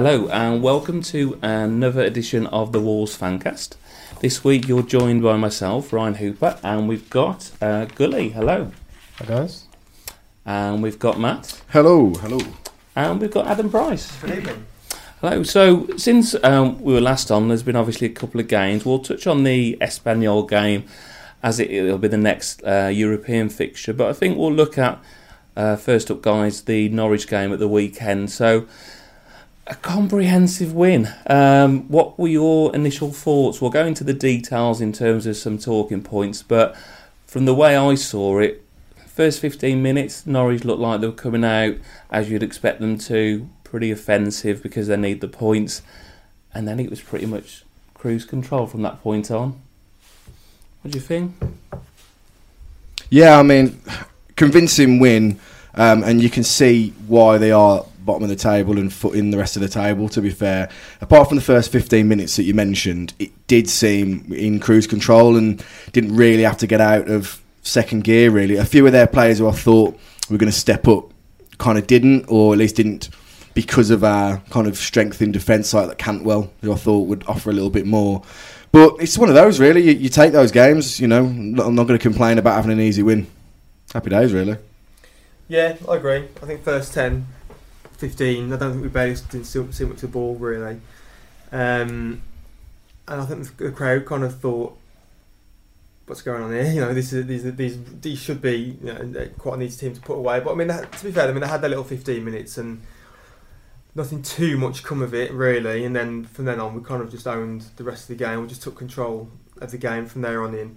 Hello and welcome to another edition of the Wolves Fancast. This week you're joined by myself, Ryan Hooper, and we've got uh, Gully. Hello. Hi guys. And we've got Matt. Hello, hello. And we've got Adam Price. Good evening. Hello. So since um, we were last on, there's been obviously a couple of games. We'll touch on the Espanyol game as it, will be the next uh, European fixture. But I think we'll look at uh, first up, guys, the Norwich game at the weekend. So a comprehensive win. Um, what were your initial thoughts? We'll go into the details in terms of some talking points, but from the way I saw it, first 15 minutes, Norwich looked like they were coming out as you'd expect them to, pretty offensive because they need the points, and then it was pretty much cruise control from that point on. What do you think? Yeah, I mean, convincing win, um, and you can see why they are bottom of the table and foot in the rest of the table. To be fair, apart from the first 15 minutes that you mentioned, it did seem in cruise control and didn't really have to get out of second gear. Really, a few of their players who I thought were going to step up kind of didn't, or at least didn't because of our kind of strength in defence, like that Cantwell, who I thought would offer a little bit more. But it's one of those, really. You, you take those games. You know, I'm not going to complain about having an easy win. Happy days, really. Yeah, I agree. I think first 10, 15, I don't think we barely didn't see, see much of the ball, really. Um, and I think the crowd kind of thought, what's going on here? You know, this is, these, these, these should be you know, quite an easy team to put away. But I mean, to be fair, I mean, they had their little 15 minutes and nothing too much come of it, really. And then from then on, we kind of just owned the rest of the game. We just took control of the game from there on in.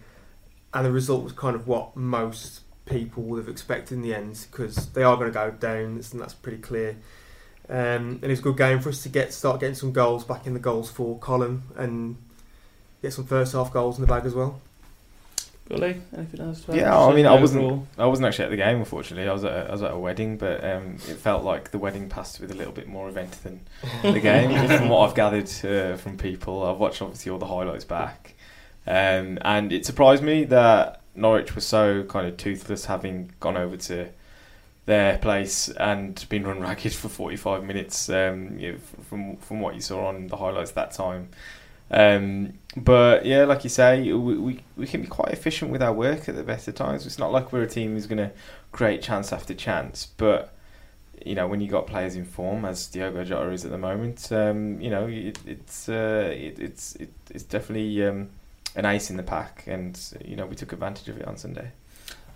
And the result was kind of what most people would have expected in the end because they are going to go down, and that's pretty clear. Um, and it's a good game for us to get start getting some goals back in the goals for column and get some first half goals in the bag as well. Gully, anything else? To yeah, I mean, I wasn't. I wasn't actually at the game, unfortunately. I was at a, I was at a wedding, but um, it felt like the wedding passed with a little bit more event than the game. from what I've gathered uh, from people, I've watched obviously all the highlights back, um, and it surprised me that Norwich was so kind of toothless, having gone over to their place and been run ragged for 45 minutes um, from from what you saw on the highlights that time. Um, but yeah, like you say, we, we we can be quite efficient with our work at the best of times. It's not like we're a team who's going to create chance after chance, but you know when you got players in form as Diogo Jota is at the moment, um, you know it, it's uh, it, it's it, it's definitely um, an ace in the pack, and you know we took advantage of it on Sunday.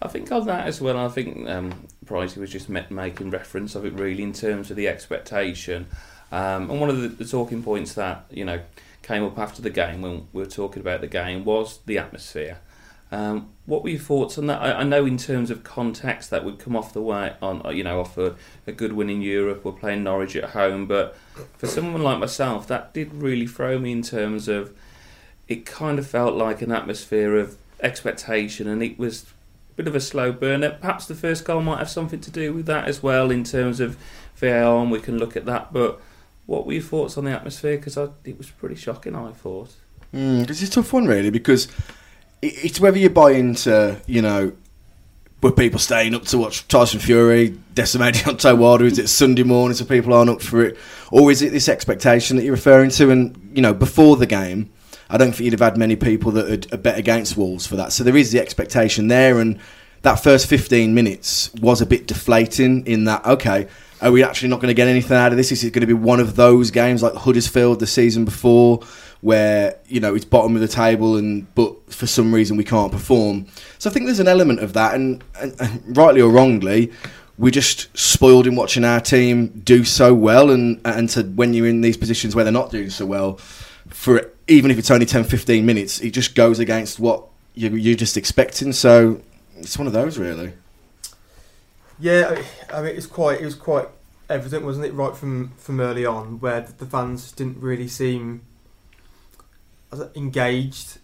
I think on that as well. I think um, Pricey was just making reference of it really in terms of the expectation, um, and one of the, the, talking points that you know came up after the game when we were talking about the game was the atmosphere. Um, what were your thoughts on that? I, I, know in terms of context that would come off the way on you know off a, a good win in Europe. We're playing Norwich at home, but for someone like myself, that did really throw me in terms of it kind of felt like an atmosphere of expectation, and it was bit of a slow burner. Perhaps the first goal might have something to do with that as well, in terms of VAR, and we can look at that. But what were your thoughts on the atmosphere? Because it was pretty shocking, I thought. Mm, it's a tough one, really, because it's whether you buy into, you know, were people staying up to watch Tyson Fury decimating Deontay Wilder? Is it Sunday morning so people aren't up for it? Or is it this expectation that you're referring to? And, you know, before the game, I don't think you'd have had many people that had bet against Wolves for that. So there is the expectation there, and that first 15 minutes was a bit deflating in that, okay, are we actually not going to get anything out of this? Is it going to be one of those games like Huddersfield the season before, where you know it's bottom of the table, and but for some reason we can't perform? So I think there's an element of that, and, and, and rightly or wrongly, we're just spoiled in watching our team do so well, and and to when you're in these positions where they're not doing so well, for even if it's only 10, 15 minutes, it just goes against what you're, you're just expecting. So it's one of those, really. Yeah, I mean, it's quite it was quite evident, wasn't it, right from from early on, where the fans didn't really seem engaged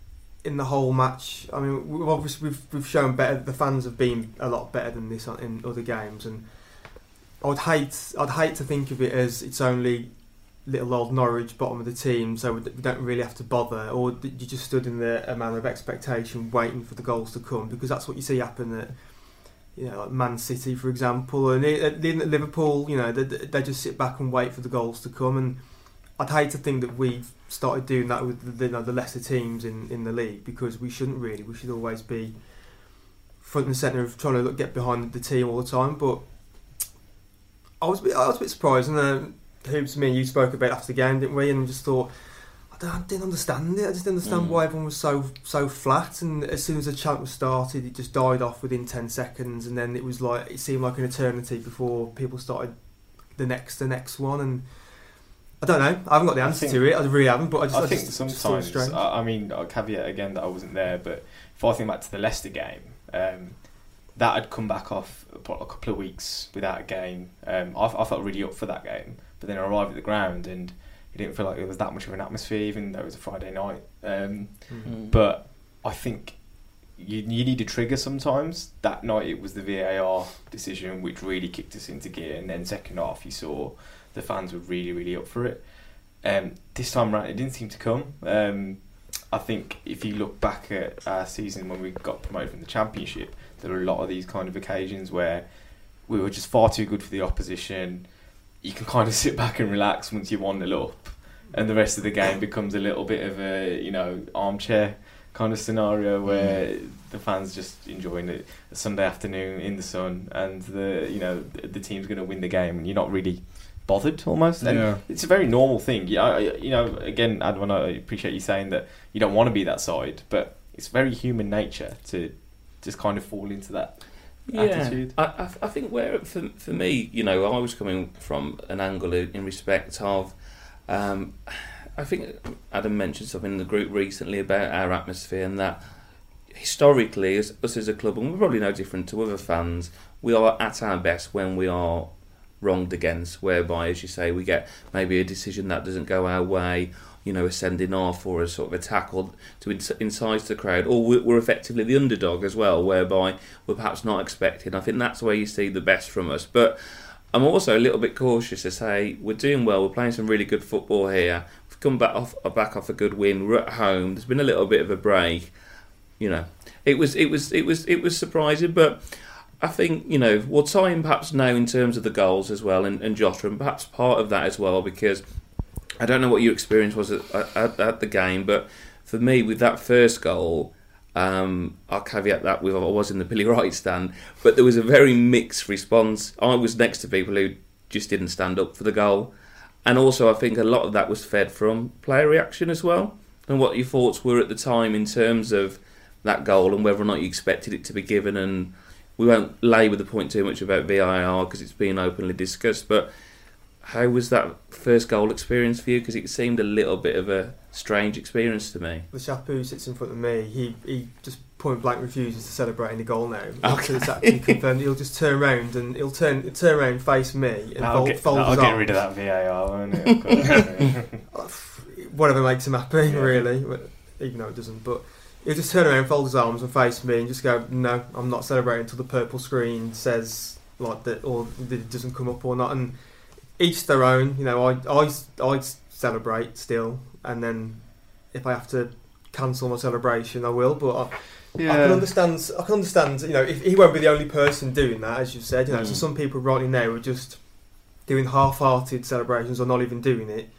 in the whole match. I mean, we've obviously we've we've shown better. The fans have been a lot better than this in other games, and I would hate I'd hate to think of it as it's only little old Norwich bottom of the team, so we don't really have to bother, or you just stood in the a manner of expectation, waiting for the goals to come, because that's what you see happen at you know, like Man City, for example, and at Liverpool, you know, they, they just sit back and wait for the goals to come. And I'd hate to think that we've started doing that with the, you know, the lesser teams in, in the league because we shouldn't really. We should always be front and centre of trying to look, get behind the team all the time. But I was a bit, I was a bit surprised, and uh, Hoops, me and you spoke about it after the game, didn't we? And I just thought. I don't- I didn't understand it. I just didn't understand Mm. why everyone was so so flat. And as soon as the chant was started, it just died off within ten seconds. And then it was like it seemed like an eternity before people started the next the next one. And I don't know. I haven't got the answer think- to it. I really haven't. But I just I I think just, just sometimes. I, I mean, I'll caveat again that I wasn't there, but if I think back to the Leicester game, um, that had come back off a couple of weeks without a game. Um, I, I felt really up for that game, but then I arrived at the ground and it didn't feel like it was that much of an atmosphere, even though it was a Friday night. Um, Mm. Mm. but I think you, you need a trigger sometimes. That night it was the VAR decision which really kicked us into gear, and then second half you saw the fans were really really up for it. Um, this time round it didn't seem to come. Um, I think if you look back at our season when we got promoted from the championship, there were a lot of these kind of occasions where we were just far too good for the opposition. You can kind of sit back and relax once you're one 0 up, and the rest of the game becomes a little bit of a you know armchair kind of scenario mm. where the fans just enjoying it a Sunday afternoon in the sun, and the you know the, the team's going to win the game, and you're not really bothered almost. And Yeah. it's a very normal thing. Yeah, I- you know. Again, Adwan, I appreciate you saying that you don't want to be that side, but it's very human nature to just kind of fall into that attitude. I, I, I think where for, for me, you know, I was coming from an angle in, in respect of, um, I think Adam mentioned something in the group recently about our atmosphere and that historically, as us as a club, and we're probably no different to other fans, we are at our best when we are wronged against, whereby, as you say, we get maybe a decision that doesn't go our way, you know, a sending off or a sort of attack tackle to inc- incite the crowd, or we're effectively the underdog as well, whereby we're perhaps not expected. I think that's where you see the best from us. But I'm also a little bit cautious to say we're doing well. We're playing some really good football here. We've come back off back off a good win. We're at home. There's been a little bit of a break. You know, it was it was it was it was surprising, but. I think you know we'll tie in perhaps now in terms of the goals as well, and, and Jota, and perhaps part of that as well because I don't know what your experience was at, at, at the game, but for me, with that first goal, um, I'll caveat that with I was in the Billy Wright stand, but there was a very mixed response. I was next to people who just didn't stand up for the goal, and also I think a lot of that was fed from player reaction as well, and what your thoughts were at the time in terms of that goal and whether or not you expected it to be given. And we won't labour the point too much about VAR because it's been openly discussed, but how was that first goal experience for you? Because it seemed a little bit of a strange experience to me. the chap who sits in front of me, he, he just point blank refuses to celebrate any goal now. Okay. It's actually confirmed. He'll just turn around and he'll turn he'll turn around, face me, and That'll fold, get, fold that'll his get arms. rid of that VAR, won't it? Whatever makes him happy, Yeah. really. Even though it doesn't, but he'll just turn around, fold his arms, and face me, and just go, "No, I'm not celebrating until the purple screen says like that, or that it doesn't come up or not." And each their own. You know, I I I celebrate still, and then if I have to cancel my celebration, I will. But I, I can understand. I can understand. You know, if he won't be the only person doing that, as you said. You know, so Mm. some people right now are just doing half-hearted celebrations or not even doing it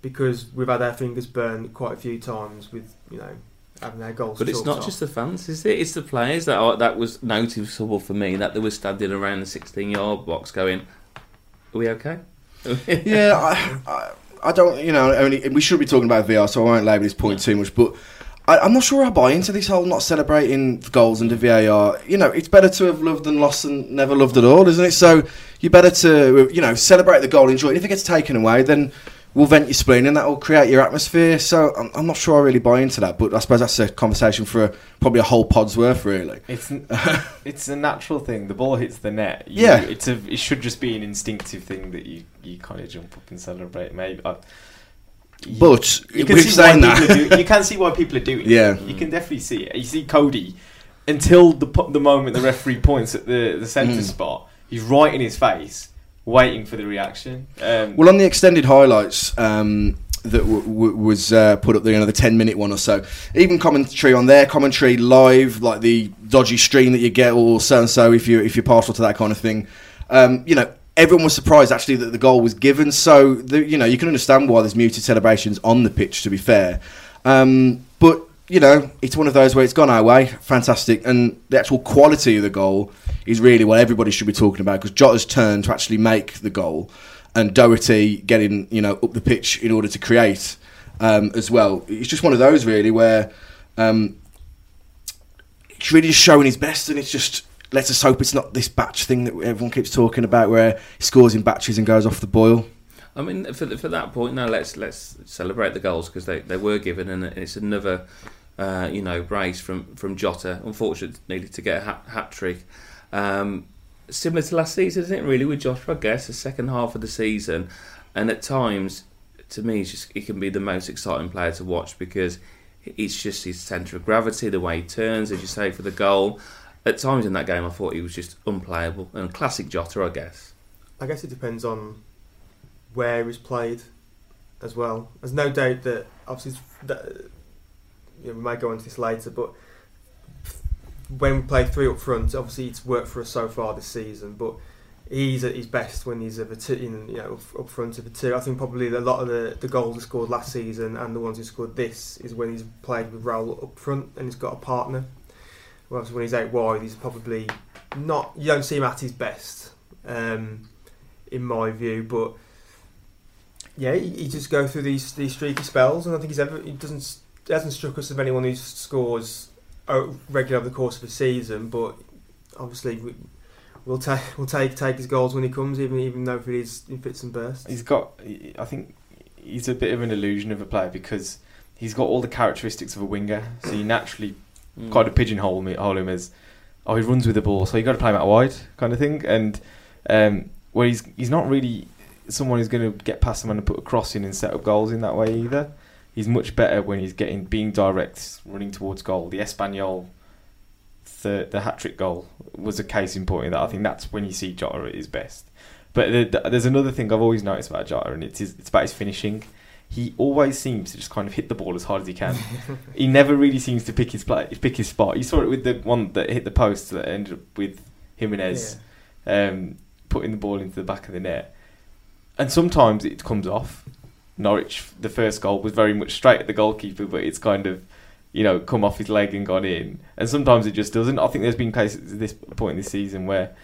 because we've had our fingers burned quite a few times with you know having our goals. But it's not off. just the fans, is it? It's the players that are, that was noticeable for me that they were standing around the 16 yard box going, Are we okay? yeah, I, I, I don't, you know, mean, we should be talking about VAR, so I won't labour this point too much, but I, I'm not sure I buy into this whole not celebrating goals under VAR. You know, it's better to have loved than lost than never loved at all, isn't it? So you better to, you know, celebrate the goal, enjoy it. If it gets taken away, then we'll vent your spleen and that will create your atmosphere. So I'm, I'm not sure I really buy into that, but I suppose that's a conversation for a, probably a whole pod's worth, really. It's it's a natural thing. The ball hits the net. You- Yeah. it's a. It should just be an instinctive thing that you, you kind of jump up and celebrate. Maybe. I, you- But you can see why saying people are that. doing, You can see why people are doing it. Yeah. You can definitely see it. You see Coady until the the moment the referee points at the the centre Mm. spot. He's right in his face, waiting for the reaction. Um, Well, on the extended highlights, um, that w- w- was uh, put up there, the 10 minute one or so. Even commentary on their commentary live, like the dodgy stream that you get, or so and so if, you, if you're partial to that kind of thing. Um, you know, everyone was surprised actually that the goal was given. So, the, you know, you can understand why there's muted celebrations on the pitch, to be fair. Um, but, you know, it's one of those where it's gone our way. Fantastic. And the actual quality of the goal is really what everybody should be talking about because Jota's turn to actually make the goal and Doherty getting you know up the pitch in order to create um, as well. It's just one of those really where um, he's really just showing his best, and it's just let's us hope it's not this batch thing that everyone keeps talking about where he scores in batches and goes off the boil. I mean, for for that point, now let's let's celebrate the goals because they, they were given, and it's another uh, you know brace from from Jota. Unfortunately, needed to get a hat, trick. Um, similar to last season, isn't it? Really, with Joshua, I guess the second half of the season, and at times, to me, it's just, it can be the most exciting player to watch because it's just his centre of gravity, the way he turns, as you say, for the goal. At times in that game, I thought he was just unplayable and classic Jota, I guess. I guess it depends on where he's played as well. There's no doubt that obviously that, you know, we might go into this later, but when we play three up front, obviously it's worked for us so far this season, but he's at his best when he's a two, you know, up front of a two. I think probably a lot of the, the goals he scored last season and the ones he scored this is when he's played with Raul up front and he's got a partner. Whereas when he's out wide, he's probably not. You don't see him at his best, um, in my view. But yeah, he, he just go through these these streaky spells, and I think he's ever he doesn't he hasn't struck us of anyone who scores regular over the course of a season. But obviously, we, we'll take we'll take take his goals when he comes, even even though if it is in fits and bursts. He's got. I think he's a bit of an illusion of a player because he's got all the characteristics of a winger. So you naturally mm. kind of pigeonhole him, hole him as oh he runs with the ball, so you got to play him out wide kind of thing. And um, where he's he's not really someone who's going to get past someone and put a cross in and set up goals in that way either. He's much better when he's getting being direct, running towards goal. The Espanyol, the the hat trick goal was a case in point that I think that's when you see Jota at his best. But the, the, there's another thing I've always noticed about Jota, and it's his, it's about his finishing. He always seems to just kind of hit the ball as hard as he can. he never really seems to pick his play, pick his spot. You saw it with the one that hit the post that ended up with Jimenez yeah. um, putting the ball into the back of the net. And sometimes it comes off, Norwich, the first goal was very much straight at the goalkeeper, but it's kind of, you know, come off his leg and gone in. And sometimes it just doesn't. I think there's been cases at this point in the season where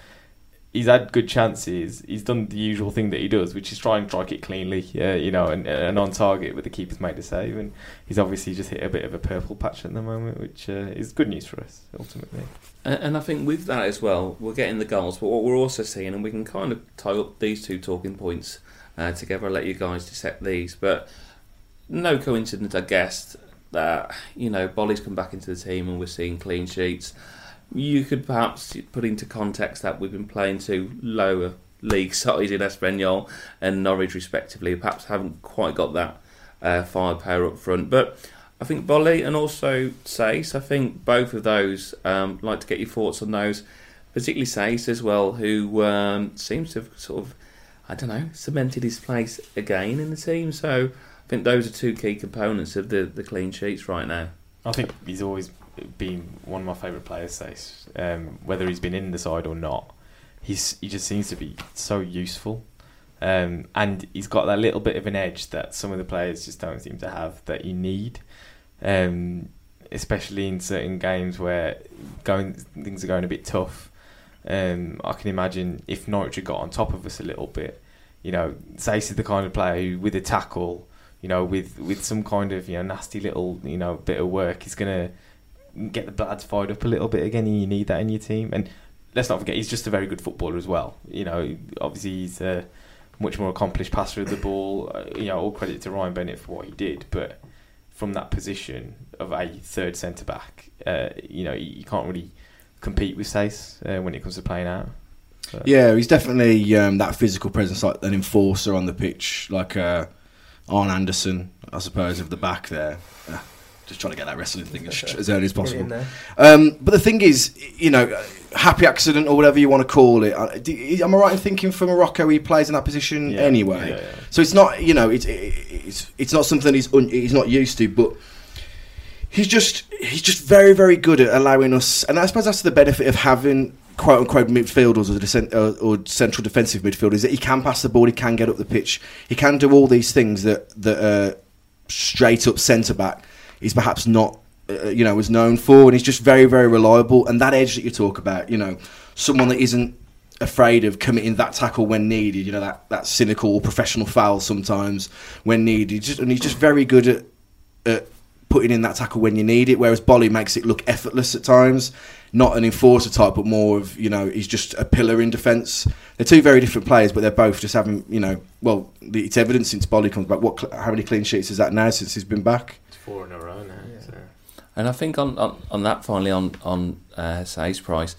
he's had good chances. He's done the usual thing that he does, which is try and strike it cleanly, uh, you know, and, and on target, but the keeper's made a save. And he's obviously just hit a bit of a purple patch at the moment, which uh, is good news for us, ultimately. And, and I think with that as well, we're getting the goals, but what we're also seeing, and we can kind of tie up these two talking points uh, together. I'll let you guys dissect these, but no coincidence, I guess, that you know Boly's come back into the team and we're seeing clean sheets. You could perhaps put into context that we've been playing to lower league sides in Espanyol and Norwich, respectively. Perhaps haven't quite got that uh, firepower up front, but. I think Boly and also Saïss, I think both of those, um, like to get your thoughts on those, particularly Saïss as well, who um, seems to have sort of I don't know, cemented his place again in the team. So I think those are two key components of the, the clean sheets right now. I think he's always been one of my favourite players, say, um, whether he's been in the side or not. He's he just seems to be so useful, um, and he's got that little bit of an edge that some of the players just don't seem to have that you need, um, especially in certain games where going things are going a bit tough. Um, I can imagine if Norwich had got on top of us a little bit, you know, Saïss is the kind of player who, with a tackle, you know, with with some kind of you know nasty little you know bit of work, he's gonna get the lads fired up a little bit again. And you need that in your team. And let's not forget, he's just a very good footballer as well. You know, obviously he's a much more accomplished passer of the ball. Uh, you know, all credit to Ryan Bennett for what he did, but from that position of a third centre back, uh, you know, you, you can't really compete with Saïss uh, when it comes to playing out. So. Yeah, he's definitely um, that physical presence, like an enforcer on the pitch, like uh, Arn Anderson, I suppose, of the back there. Uh, just trying to get that wrestling thing as, as early as possible. Um, but the thing is, you know, happy accident or whatever you want to call it. uh, Am I right in thinking for Morocco he plays in that position Yeah. anyway? Yeah, yeah. So it's not, you know, it's it's it's not something he's un, he's not used to, but. He's just he's just very very good at allowing us, and I suppose that's the benefit of having quote unquote midfielders or, uh, or central defensive midfielders that he can pass the ball, he can get up the pitch, he can do all these things that that uh, straight up centre back is perhaps not uh, you know was known for, and he's just very very reliable. And that edge that you talk about, you know, someone that isn't afraid of committing that tackle when needed, you know, that that cynical professional foul sometimes when needed, just, and he's just very good at. at putting in that tackle when you need it, whereas Boly makes it look effortless at times. Not an enforcer type, but more of you know he's just a pillar in defence. They're two very different players, but they're both just having you know well it's evident since Boly comes back. What how many clean sheets is that now since he's been back? It's four in a row now. Yeah. So. And I think on, on, on that finally on on uh, Saïss price,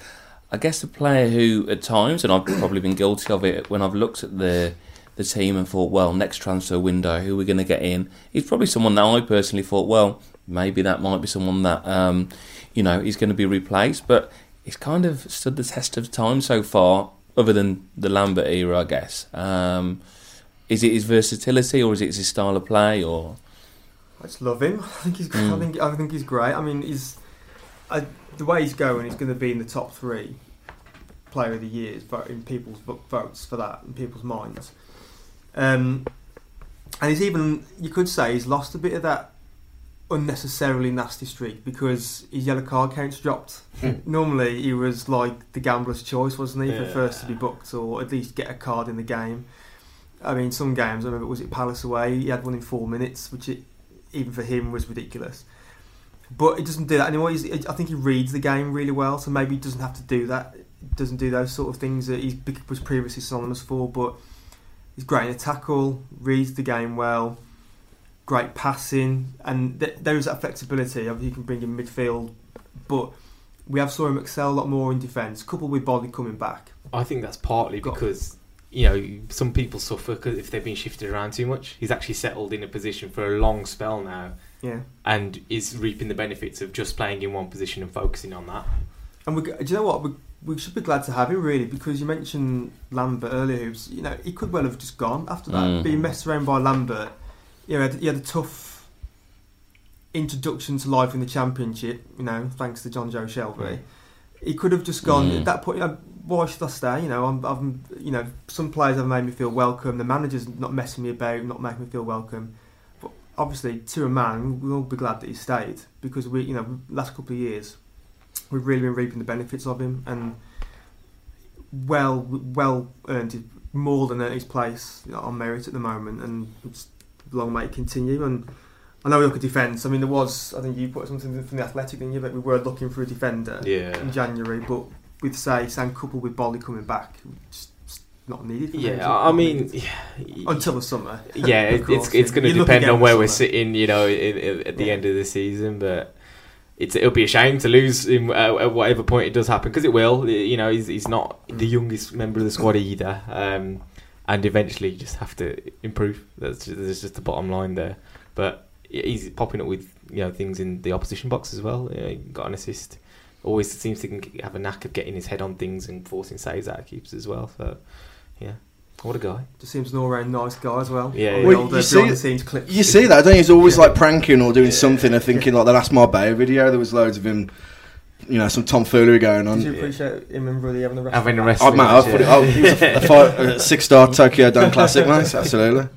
I guess the player who at times, and I've probably been guilty of it when I've looked at the the team and thought, well, next transfer window, who are we going to get in? He's probably someone that I personally thought, well, maybe that might be someone that um, you know is going to be replaced, but he's kind of stood the test of time so far, other than the Lambert era, I guess. Um, is it his versatility or is it his style of play or? I just love him. I think he's. I Mm. think. I think he's great. I mean, he's. I, the way he's going, he's going to be in the top three player of the years in people's votes for that in people's minds. Um, and he's even. You could say he's lost a bit of that unnecessarily nasty streak because his yellow card count's dropped. Normally, he was like the gambler's choice, wasn't he, for Yeah. first to be booked or at least get a card in the game. I mean, some games. I remember was it Palace away? He had one in four minutes, which it, even for him was ridiculous. But he doesn't do that anymore. He's, I think he reads the game really well, so maybe he doesn't have to do that. Doesn't do those sort of things that he was previously synonymous for. But he's great in a tackle, reads the game well, great passing, and th- there is that flexibility. Obviously, you can bring in midfield, but we have saw him excel a lot more in defence, coupled with Boly coming back. I think that's partly Got- because you know some people suffer 'cause if they've been shifted around too much. He's actually settled in a position for a long spell now, Yeah. and is reaping the benefits of just playing in one position and focusing on that. And we, do you know what? We, we should be glad to have him really because you mentioned Lambert earlier. Who's you know he could well have just gone after that, Mm. being messed around by Lambert. You know, he had, he had a tough introduction to life in the Championship. You know, thanks to Jonjo Shelvey. He could have just gone Mm. at that point. You know, why should I stay? You know, I'm, I'm, you know, some players have made me feel welcome. The manager's not messing me about, not making me feel welcome. But obviously, to a man, we'll be glad that he stayed because we, you know, last couple of years, we've really been reaping the benefits of him and well, well earned, more than earned his place you know, on merit at the moment, and it's long may it continue. And I know we look at defence. I mean, there was, I think you put something from the Athletic, didn't you? That we were looking for a defender Yeah. in January, but with say Sam coupled with Boly coming back, it's not needed. For them. Yeah, I mean, yeah, until the summer. yeah, Of it, course, it's it's going to depend on where we're sitting, you know, in, in, at the Yeah. end of the season. But it's it'll be a shame to lose him uh, at whatever point it does happen because it will. You know, he's he's not the youngest member of the squad either, um, and eventually you just have to improve. That's just, that's just the bottom line there. But he's popping up with you know things in the opposition box as well. Got an assist. Always seems to have a knack of getting his head on things and forcing saves out of keeps as well. So yeah, what a guy. Just seems an all-round nice guy as well. Yeah, yeah. Well, old, you uh, see- behind-the-scenes clips. You see that, don't you? He's always Yeah. like pranking or doing Yeah. something. I think in like the last Marbella video, there was loads of him, you know, some tomfoolery going on. Did you appreciate him and really having the rest? Having a Oh, wrestling mate, I match, put it. yeah. Oh, he was a, a, five, a six-star Tokyo Dome Classic, mate. Absolutely.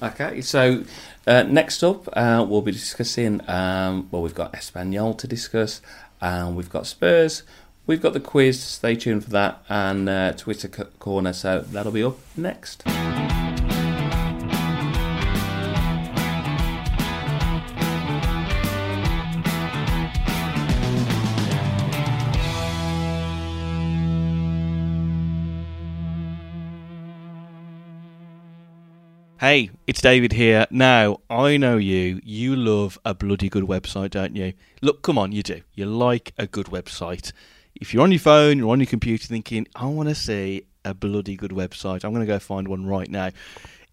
Okay, so uh, next up, uh, we'll be discussing. Um, well, we've got Espanyol to discuss, and we've got Spurs. We've got the quiz. Stay tuned for that, and uh, Twitter c- corner. So that'll be up next. Hey, it's David here. Now, I know you. You love a bloody good website, don't you? Look, come on, you do. You like a good website. If you're on your phone, you're on your computer thinking, I want to see a bloody good website, I'm going to go find one right now.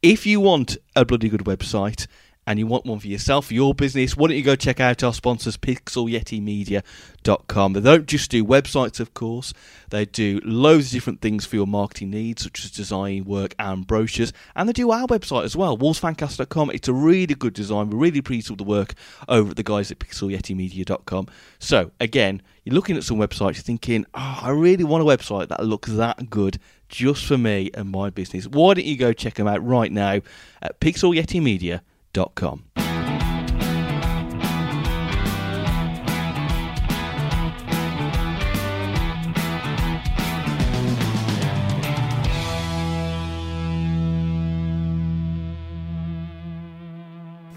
If you want a bloody good website and you want one for yourself, for your business, why don't you go check out our sponsors, pixelyetimedia.com. They don't just do websites, of course, they do loads of different things for your marketing needs, such as design work and brochures, and they do our website as well, wolvesfancast.com. It's a really good design. We're really pleased with the work over at the guys at pixelyetimedia.com. So, again, you're looking at some websites, you're thinking, oh, I really want a website that looks that good just for me and my business. Why don't you go check them out right now at pixelyetimedia.com? Com.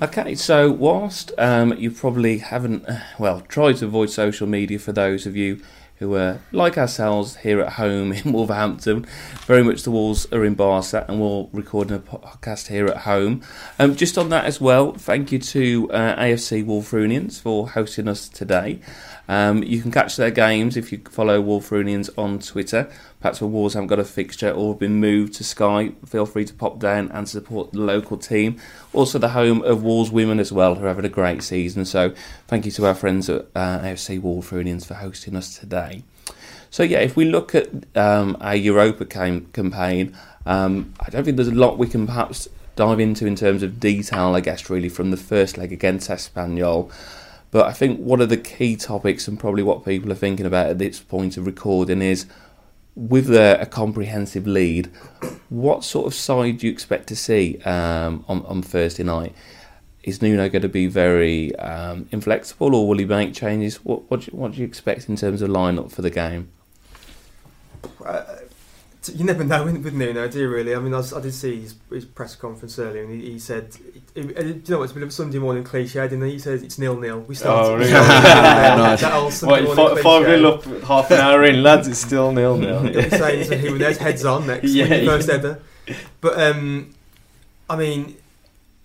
Okay, so whilst um, you probably haven't, well, tried to avoid social media for those of you who are like ourselves here at home in Wolverhampton. Very much the Wolves are in Barca, and we're recording a podcast here at home. Um, just on that as well, thank you to uh, AFC Wulfrunians for hosting us today. Um, you can catch their games if you follow Wulfrunians on Twitter. Perhaps when Wolves haven't got a fixture or have been moved to Sky, feel free to pop down and support the local team. Also, the home of Wolves women as well, who are having a great season. So, thank you to our friends at uh, AFC Wulfrunians for hosting us today. So, yeah, if we look at um, our Europa cam- campaign, um, I don't think there's a lot we can perhaps dive into in terms of detail, I guess, really, from the first leg against Espanyol. But I think one of the key topics, and probably what people are thinking about at this point of recording, is with a, a comprehensive lead, what sort of side do you expect to see um, on, on Thursday night? Is Nuno going to be very um, inflexible, or will he make changes? What what do, you, what do you expect in terms of lineup for the game? Uh, you never know with Nuno, do you really? I mean, I, was, I did see his, his, press conference earlier, and he, he said, he, he, "Do you know what? It's a bit of a Sunday morning cliche." And then he says it's nil nil. We started. Oh, really? nice. that old Sunday what, morning five, five nil up, half an hour in, lads. It's still nil nil. He'll saying to Jimenez, heads on next. Yeah, yeah, first yeah. header. But um, I mean,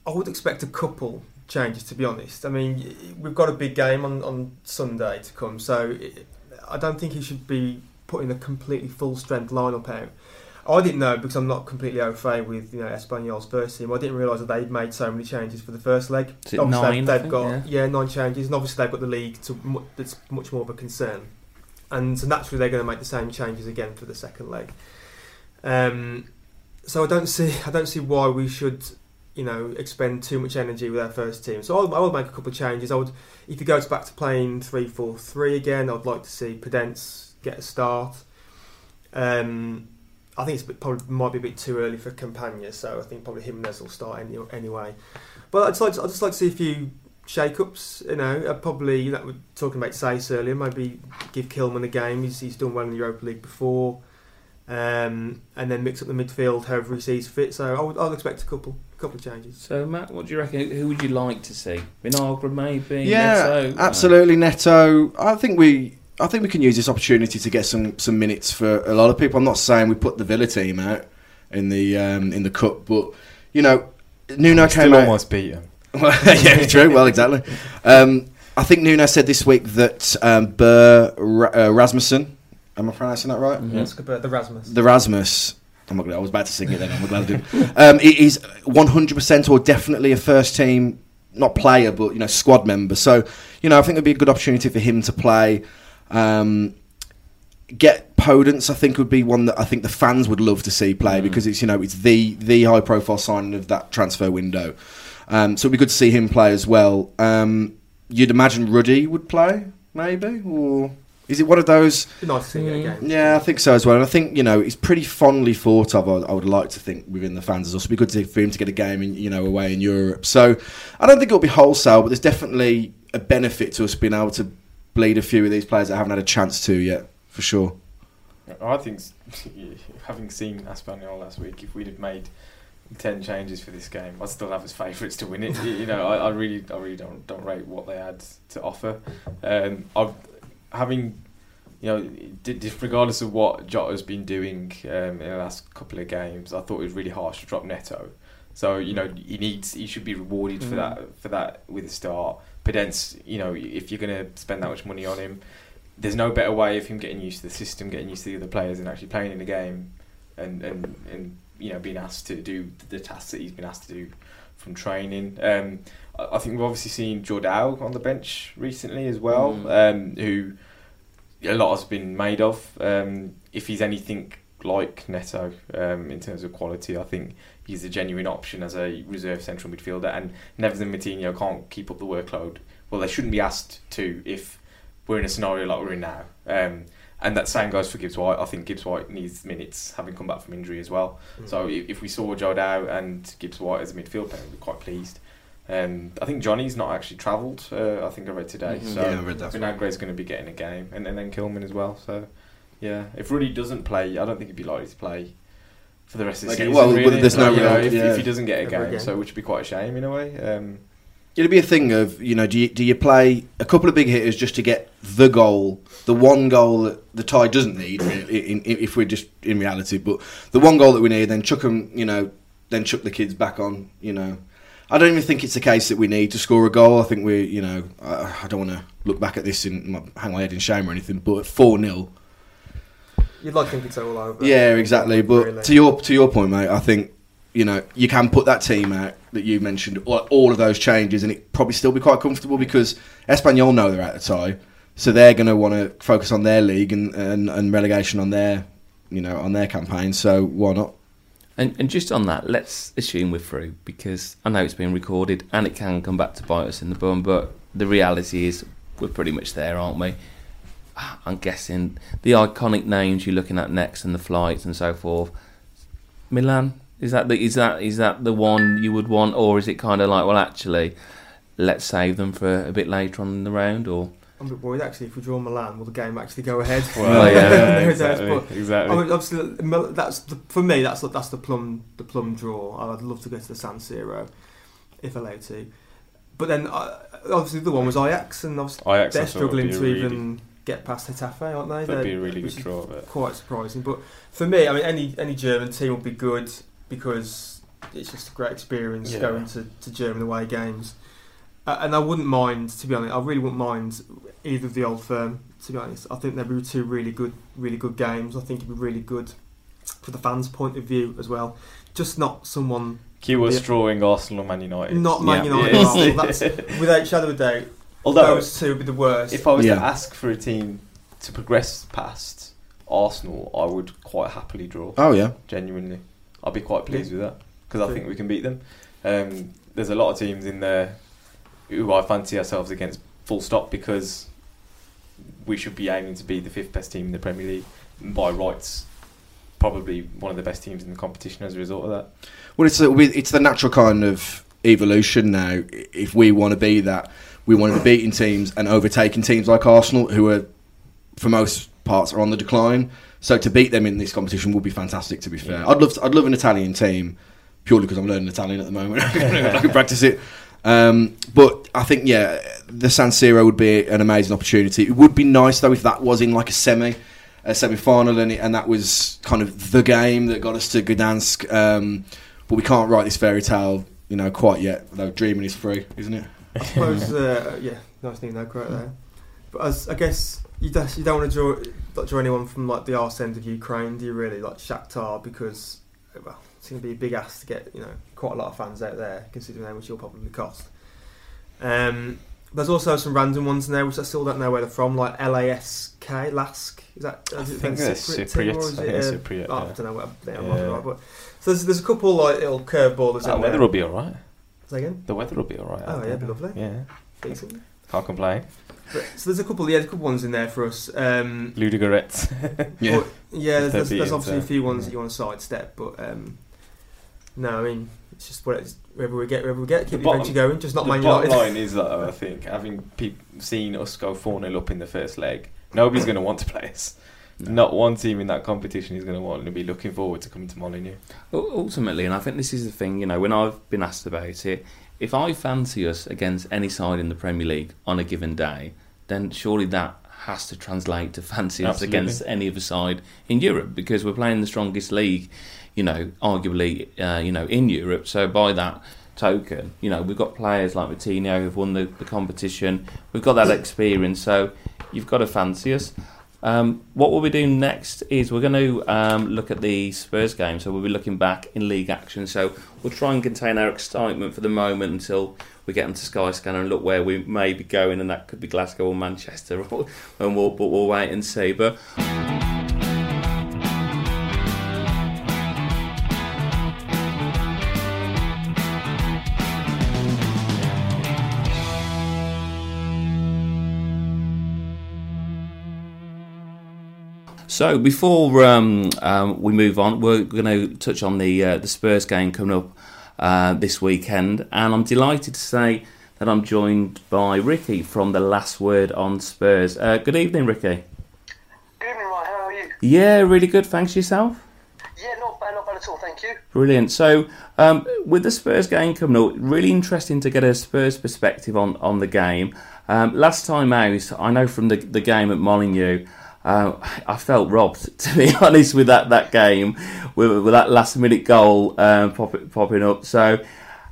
I would expect a couple changes to be honest. I mean, we've got a big game on on Sunday to come, so it, I don't think he should be putting a completely full strength lineup out. I didn't know because I'm not completely au fait with you know Espanyol's first team. I didn't realise that they'd made so many changes for the first leg. Obviously nine, think, got yeah. yeah. nine changes, and obviously they've got the league to that's much more of a concern. And so naturally they're going to make the same changes again for the second leg. Um, so I don't see I don't see why we should you know expend too much energy with our first team. So I will make a couple of changes. I would if he goes back to playing three four three again. I'd like to see Podence get a start. Um, I think it's bit, probably might be a bit too early for Campagna, so I think probably Jimenez will start any, anyway. But I'd just, like to, I'd just like to see a few shake-ups. You know, I'd probably you know, we're talking about Saïss earlier. Maybe give Kilman a game. He's, he's done well in the Europa League before, um, and then mix up the midfield however he sees fit. So I would, I'll expect a couple couple of changes. So Matt, what do you reckon? Who would you like to see? Vinagre maybe. Yeah, Neto? absolutely, Neto. I think we. I think we can use this opportunity to get some, some minutes for a lot of people. I'm not saying we put the Villa team out in the um, in the cup, but you know, Nuno Still came out. almost beat him. Yeah, true. Well, exactly. Um, I think Nuno said this week that um, Buur Ra- uh, Rasmussen. Am I pronouncing that right? Mhm. Let's go the Rasmus. The Rasmus. I'm not gonna, I was about to sing it then. I'm glad I did. Um, is 100% or definitely a first team, not player, but you know, squad member. So, you know, I think it'd be a good opportunity for him to play. Um, get Podence, I think, would be one that I think the fans would love to see play Mm. because it's you know it's the the high profile signing of that transfer window. Um, so it'd be good to see him play as well. Um, you'd imagine Ruddy would play, maybe, or is it one of those? Nice to see it Mm. again. Yeah, I think so as well. And I think you know it's pretty fondly thought of. I, I would like to think within the fans as well. So it'd be good to, for him to get a game, in, you know, away in Europe. So I don't think it'll be wholesale, but there's definitely a benefit to us being able to bleed a few of these players that haven't had a chance to yet, for sure. I think, having seen Espanyol last week, if we'd have made ten changes for this game, I'd still have as favourites to win it. You- you know, I, I really, I really don't don't rate what they had to offer. Um, I've having, you know, regardless of what Jota's been doing um, in the last couple of games, I thought it was really harsh to drop Neto. So you know, he needs, he should be rewarded for Mm. that for that with a start. Podence, you know, if you're going to spend that much money on him, there's no better way of him getting used to the system, getting used to the other players, and actually playing in the game, and and, and you know being asked to do the tasks that he's been asked to do from training. Um, I think we've obviously seen Jordao on the bench recently as well, Mm. um, who a lot has been made of. Um, if he's anything like Neto um, in terms of quality, I think he's a genuine option as a reserve central midfielder. And Neves and Moutinho can't keep up the workload. Well, they shouldn't be asked to if we're in a scenario like we're in now. And that same goes for Gibbs White. I think Gibbs White needs minutes, having come back from injury as well. Mm. So if, if we saw Jordao and Gibbs White as a midfield pair, we'd be quite pleased. Um, I think Johnny's not actually travelled. Uh, I think I read today. Mhm. So Yeah, I read that. Vinagre's going to be getting a game, and, and then Kilman as well. So yeah, if Ruddy doesn't play, I don't think he'd be likely to play for the rest of the Okay, season. well, really. there's no Like, you know, if, yeah. if he doesn't get a Ever game, again. so which would be quite a shame in a way. Um, It'd be a thing of you know, do you do you play a couple of big hitters just to get the goal, the one goal that the tie doesn't need, really, in, in, if we're just in reality, but the one goal that we need, then chuck them, you know, then chuck the kids back on, you know. I don't even think it's a case that we need to score a goal. I think we, you know, I, I don't want to look back at this and hang my head in shame or anything, but four 0 You'd like to think it's all over. Yeah, exactly. But Really. to your to your point, mate, I think you know you can put that team out that you mentioned, all, of those changes, and it probably still be quite comfortable because Espanyol know they're out of tie, so they're going to want to focus on their league and, and and relegation on their you know on their campaign. So why not? And, and just on that, let's assume we're through because I know it's been recorded and it can come back to bite us in the bum. But the reality is, we're pretty much there, aren't we? Ah, I'm guessing the iconic names you're looking at next and the flights and so forth. Milan is that the is that is that the one you would want, or is it kind of like well, actually, let's save them for a bit later on in the round, or I'm a bit worried actually. If we draw Milan, will the game actually go ahead? Well, yeah. There it is, exactly. but- exactly. I mean, obviously, that's the, for me. That's the, that's the plum the plum draw. I'd love to go to the San Siro, if allowed to. But then, uh, obviously, the one was Ajax, and obviously Ajax, they're struggling to really- even get past Getafe, aren't they? That'd They're- be a really good draw. But Quite surprising, but for me, I mean, any any German team would be good because it's just a great experience Yeah. going to, to German away games. Uh, and I wouldn't mind, to be honest, I really wouldn't mind either of the old firm. To be honest, I think they'd be two really good, really good games. I think it'd be really good for the fans' point of view as well. Just not someone, Q was Yeah. drawing Arsenal and Man United. not Man Yeah. United. Yeah. Arsenal. That's without shadow of a doubt. Although those two would be the worst. If I was Yeah. to ask for a team to progress past Arsenal, I would quite happily draw. Oh yeah, Genuinely, I'd be quite pleased with that because I think we can beat them. Um, there's a lot of teams in there who I fancy ourselves against. Full stop because we should be aiming to be the fifth best team in the Premier League and by rights. Probably one of the best teams in the competition as a result of that. Well, it's a, it's the natural kind of evolution now. If we want to be that, we want to be beating teams and overtaking teams like Arsenal, who are, for most parts, are on the decline. So to beat them in this competition would be fantastic. To be fair, Yeah. I'd love to, I'd love an Italian team purely because I'm learning Italian at the moment. I can practice it. Um, but I think yeah, the San Siro would be an amazing opportunity. It would be nice though if that was in like a semi, a semi final, and, and that was kind of the game that got us to Gdansk. Um, but we can't write this fairy tale, you know, quite yet. Though dreaming is free, isn't it? I suppose, uh, yeah, nice thing though, correct there. But as, I guess you don't, you don't want to draw not draw anyone from like the arse end of Ukraine, do you really? Like Shakhtar, because well, it's going to be a big ask to get you know quite a lot of fans out there, considering how much it'll probably cost. Um, there's also some random ones in there which I still don't know where they're from, like LASK, LASK. Is that? I it think they're Cypriot team, or Cypriot. I it, think uh, Cypriot. oh, I don't know what I'm, I'm Yeah. right, but so there's, there's a couple like little curveballs That in weather there. will be alright. Say again? The weather will be alright. Oh, yeah, be lovely. Yeah, Decent. Can't complain. But, so there's a couple, yeah, there's a couple ones in there for us. Um, Ludogorets. Yeah. but, yeah. There's, there's, there's obviously a few ones yeah. that you want to sidestep, but um, no, I mean it's just what it's, wherever we get, wherever we get, keep The the bottom- going. Just not the Man bottom United. line is that I think having peop seen us go 4 0 up in the first leg, nobody's going to want to play us. Not one team in that competition is going to want to be looking forward to coming to Molineux. U- ultimately, and I think this is the thing, you know, when I've been asked about it, if I fancy us against any side in the Premier League on a given day, then surely that has to translate to fancy us against any other side in Europe because we're playing the strongest league, you know, arguably, uh, you know, in Europe. So by that token, you know, we've got players like Moutinho who've won the, the competition. We've got that experience, so you've got to fancy us. Um, what we'll be doing next is we're going to um, look at the Spurs game. So we'll be looking back in league action. So we'll try and contain our excitement for the moment until we get onto Skyscanner and look where we may be going, and that could be Glasgow or Manchester, and we'll, but we'll wait and see. But So before um, um, we move on, we're going to touch on the uh, the Spurs game coming up uh, this weekend, and I'm delighted to say that I'm joined by Ricky from the Last Word on Spurs. Uh, good evening, Ricky. Good evening, Ryan. How are you? Yeah, really good. Thanks yourself. Yeah, not bad, not bad at all. Thank you. Brilliant. So, um, with the Spurs game coming up, really interesting to get a Spurs perspective on, on the game. Um, last time out, I know from the the game at Molineux. Uh, I felt robbed, to be honest, with that, that game, with, with that last minute goal um, pop, popping up. So,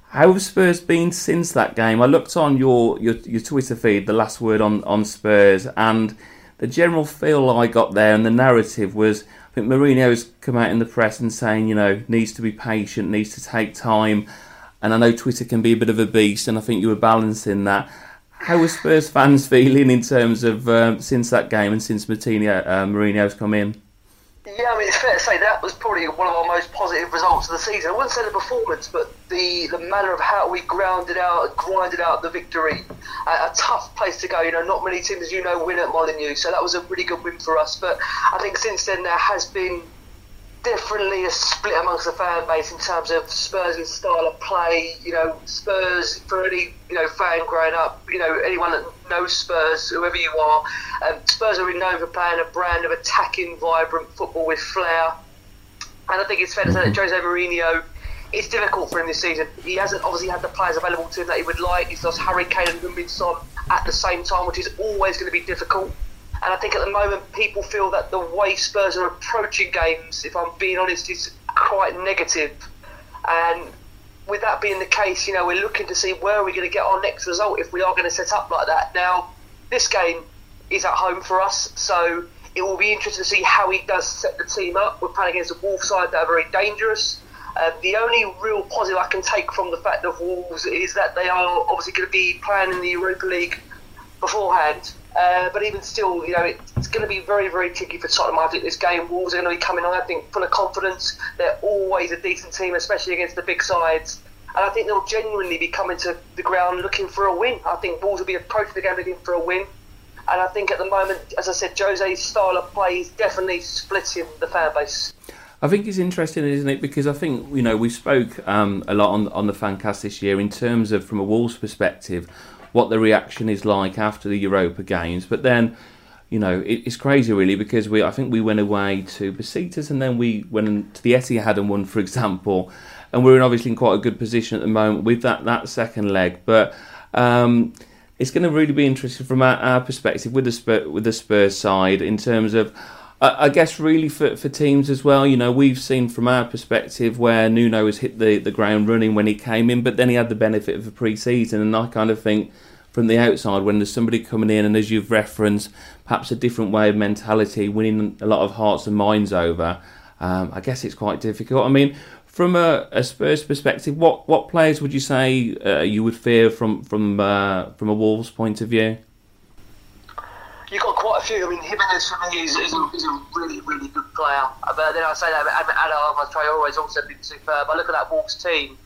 how have Spurs been since that game? I looked on your, your, your Twitter feed, the last word on, on Spurs, and the general feel I got there and the narrative was I think Mourinho's come out in the press and saying, you know, needs to be patient, needs to take time. And I know Twitter can be a bit of a beast, and I think you were balancing that. How are Spurs fans feeling in terms of um, since that game and since Martino, uh, Mourinho's come in? Yeah, I mean, it's fair to say that was probably one of our most positive results of the season. I wouldn't say the performance, but the, the manner of how we grounded out, grinded out the victory. A, a tough place to go. You know, not many teams, you know, win at Molineux, so that was a really good win for us. But I think since then there has been definitely a split amongst the fan base in terms of Spurs' style of play. You know, Spurs for any you know fan growing up, you know anyone that knows Spurs, whoever you are, um, Spurs are known for playing a brand of attacking, vibrant football with flair. And I think it's fair to say that Jose Mourinho. It's difficult for him this season. He hasn't obviously had the players available to him that he would like. He's lost Harry Kane and Heung-min Son at the same time, which is always going to be difficult. And I think at the moment people feel that the way Spurs are approaching games, if I'm being honest, is quite negative. And with that being the case, you know, we're looking to see where are we going to get our next result if we are going to set up like that. Now, this game is at home for us, so it will be interesting to see how he does set the team up. We're playing against a Wolves side that are very dangerous. Uh, the only real positive I can take from the fact of Wolves is that they are obviously going to be playing in the Europa League beforehand. Uh, but even still, you know, it, it's going to be very, very tricky for Tottenham. I think this game, Wolves are going to be coming on, I think, full of confidence. They're always a decent team, especially against the big sides. And I think they'll genuinely be coming to the ground looking for a win. I think Wolves will be approaching the game looking for a win. And I think at the moment, as I said, Jose's style of play is definitely splitting the fan base. I think it's interesting, isn't it? Because I think you know we spoke um, a lot on on the fancast this year in terms of from a Wolves perspective, what the reaction is like after the Europa games. But then, you know, it, it's crazy really because we I think we went away to Besiktas and then we went to the Etihad and won, for example, and we're in obviously in quite a good position at the moment with that that second leg, but. Um, it's going to really be interesting from our, our perspective with the Spurs, with the Spurs side in terms of I guess really for, for teams as well, you know, we've seen from our perspective where Nuno has hit the, the ground running when he came in, but then he had the benefit of a pre season. And I kind of think from the outside, when there's somebody coming in, and as you've referenced, perhaps a different way of mentality, winning a lot of hearts and minds over, um, I guess it's quite difficult. I mean, from a, a, Spurs perspective, what, what players would you say uh, you would fear from from uh, from a Wolves point of view? You've got quite a few. I mean, Jimenez for me is, is, a, is a really, really good player. But then I say that Adam Traore has also been superb. I look at that Wolves team,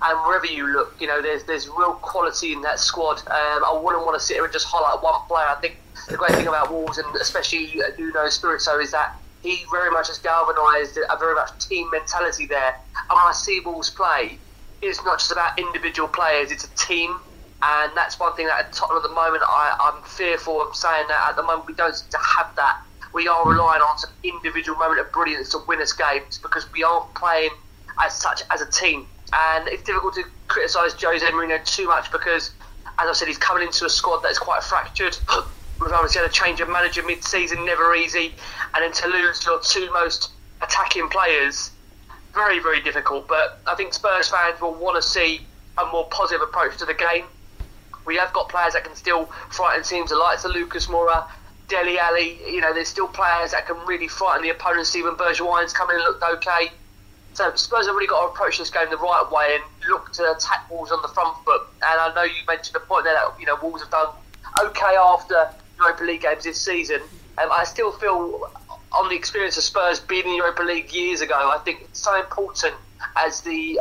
and wherever you look, you know, there's there's real quality in that squad. Um, I wouldn't want to sit here and just highlight one player. I think the great thing about Wolves, and especially Nuno Espirito, is that he very much has galvanised a very much team mentality there. And when I see Wolves play, it's not just about individual players; it's a team and that's one thing that at Tottenham at the moment I, I'm fearful of saying that at the moment we don't seem to have that. We are relying on some individual moment of brilliance to win us games because we aren't playing as such as a team. And it's difficult to criticise Jose Mourinho too much because, as I said, he's coming into a squad that is quite fractured. We've obviously had a change of manager mid-season, never easy, and then to lose your two most attacking players, very, very difficult. But I think Spurs fans will want to see a more positive approach to the game we have got players that can still frighten teams, the likes of Lucas Moura, Dele Alli. You know, there's still players that can really frighten the opponent. Steven Bergwijn's come in and looked okay. So Spurs have really got to approach this game the right way and look to attack Wolves on the front foot. And I know you mentioned a point there that you know Wolves have done okay after Europa League games this season. Um, I still feel on the experience of Spurs being in the Europa League years ago, I think it's so important as the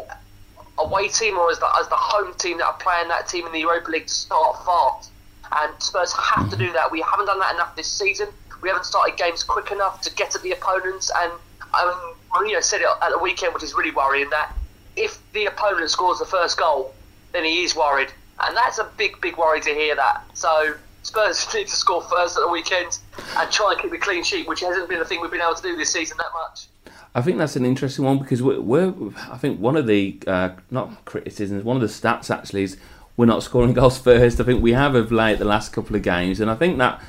away team or as the, as the home team that are playing that team in the Europa League to start fast. And Spurs have to do that. We haven't done that enough this season. We haven't started games quick enough to get at the opponents. And um, Mourinho said it at the weekend, which is really worrying, that if the opponent scores the first goal, then he is worried. And that's a big, big worry to hear that. So Spurs need to score first at the weekend and try and keep the clean sheet, which hasn't been a thing we've been able to do this season that much. I think that's an interesting one because we're, we're I think one of the uh, not criticisms, one of the stats actually is we're not scoring goals first. I think we have of late the last couple of games, and I think that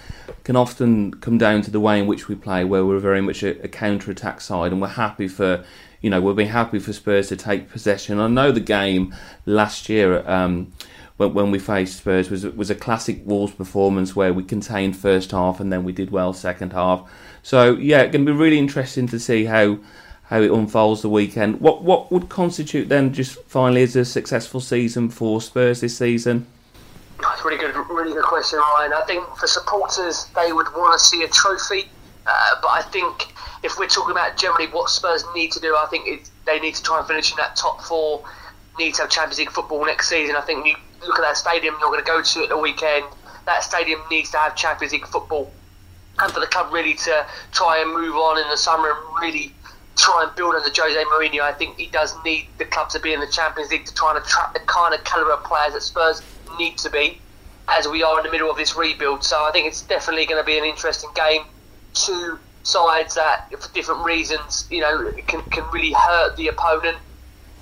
can often come down to the way in which we play, where we're very much a, a counter attack side, and we're happy for you know we'll be happy for Spurs to take possession. I know the game last year. Um, when, we faced Spurs was was a classic Wolves performance where we contained first half and then we did well second half. So yeah, it's going to be really interesting to see how how it unfolds the weekend. What what would constitute then just finally as a successful season for Spurs this season? That's a really good, really good question, Ryan. I think for supporters, they would want to see a trophy, uh, but I think if we're talking about generally what Spurs need to do, I think it, they need to try and finish in that top four. Need to have Champions League football next season. I think you look at that stadium you're going to go to at the weekend. That stadium needs to have Champions League football, and for the club really to try and move on in the summer and really try and build under Jose Mourinho. I think he does need the club to be in the Champions League to try and attract the kind of calibre of players that Spurs need to be, as we are in the middle of this rebuild. So I think it's definitely going to be an interesting game. Two sides that, for different reasons, you know, can, can really hurt the opponent.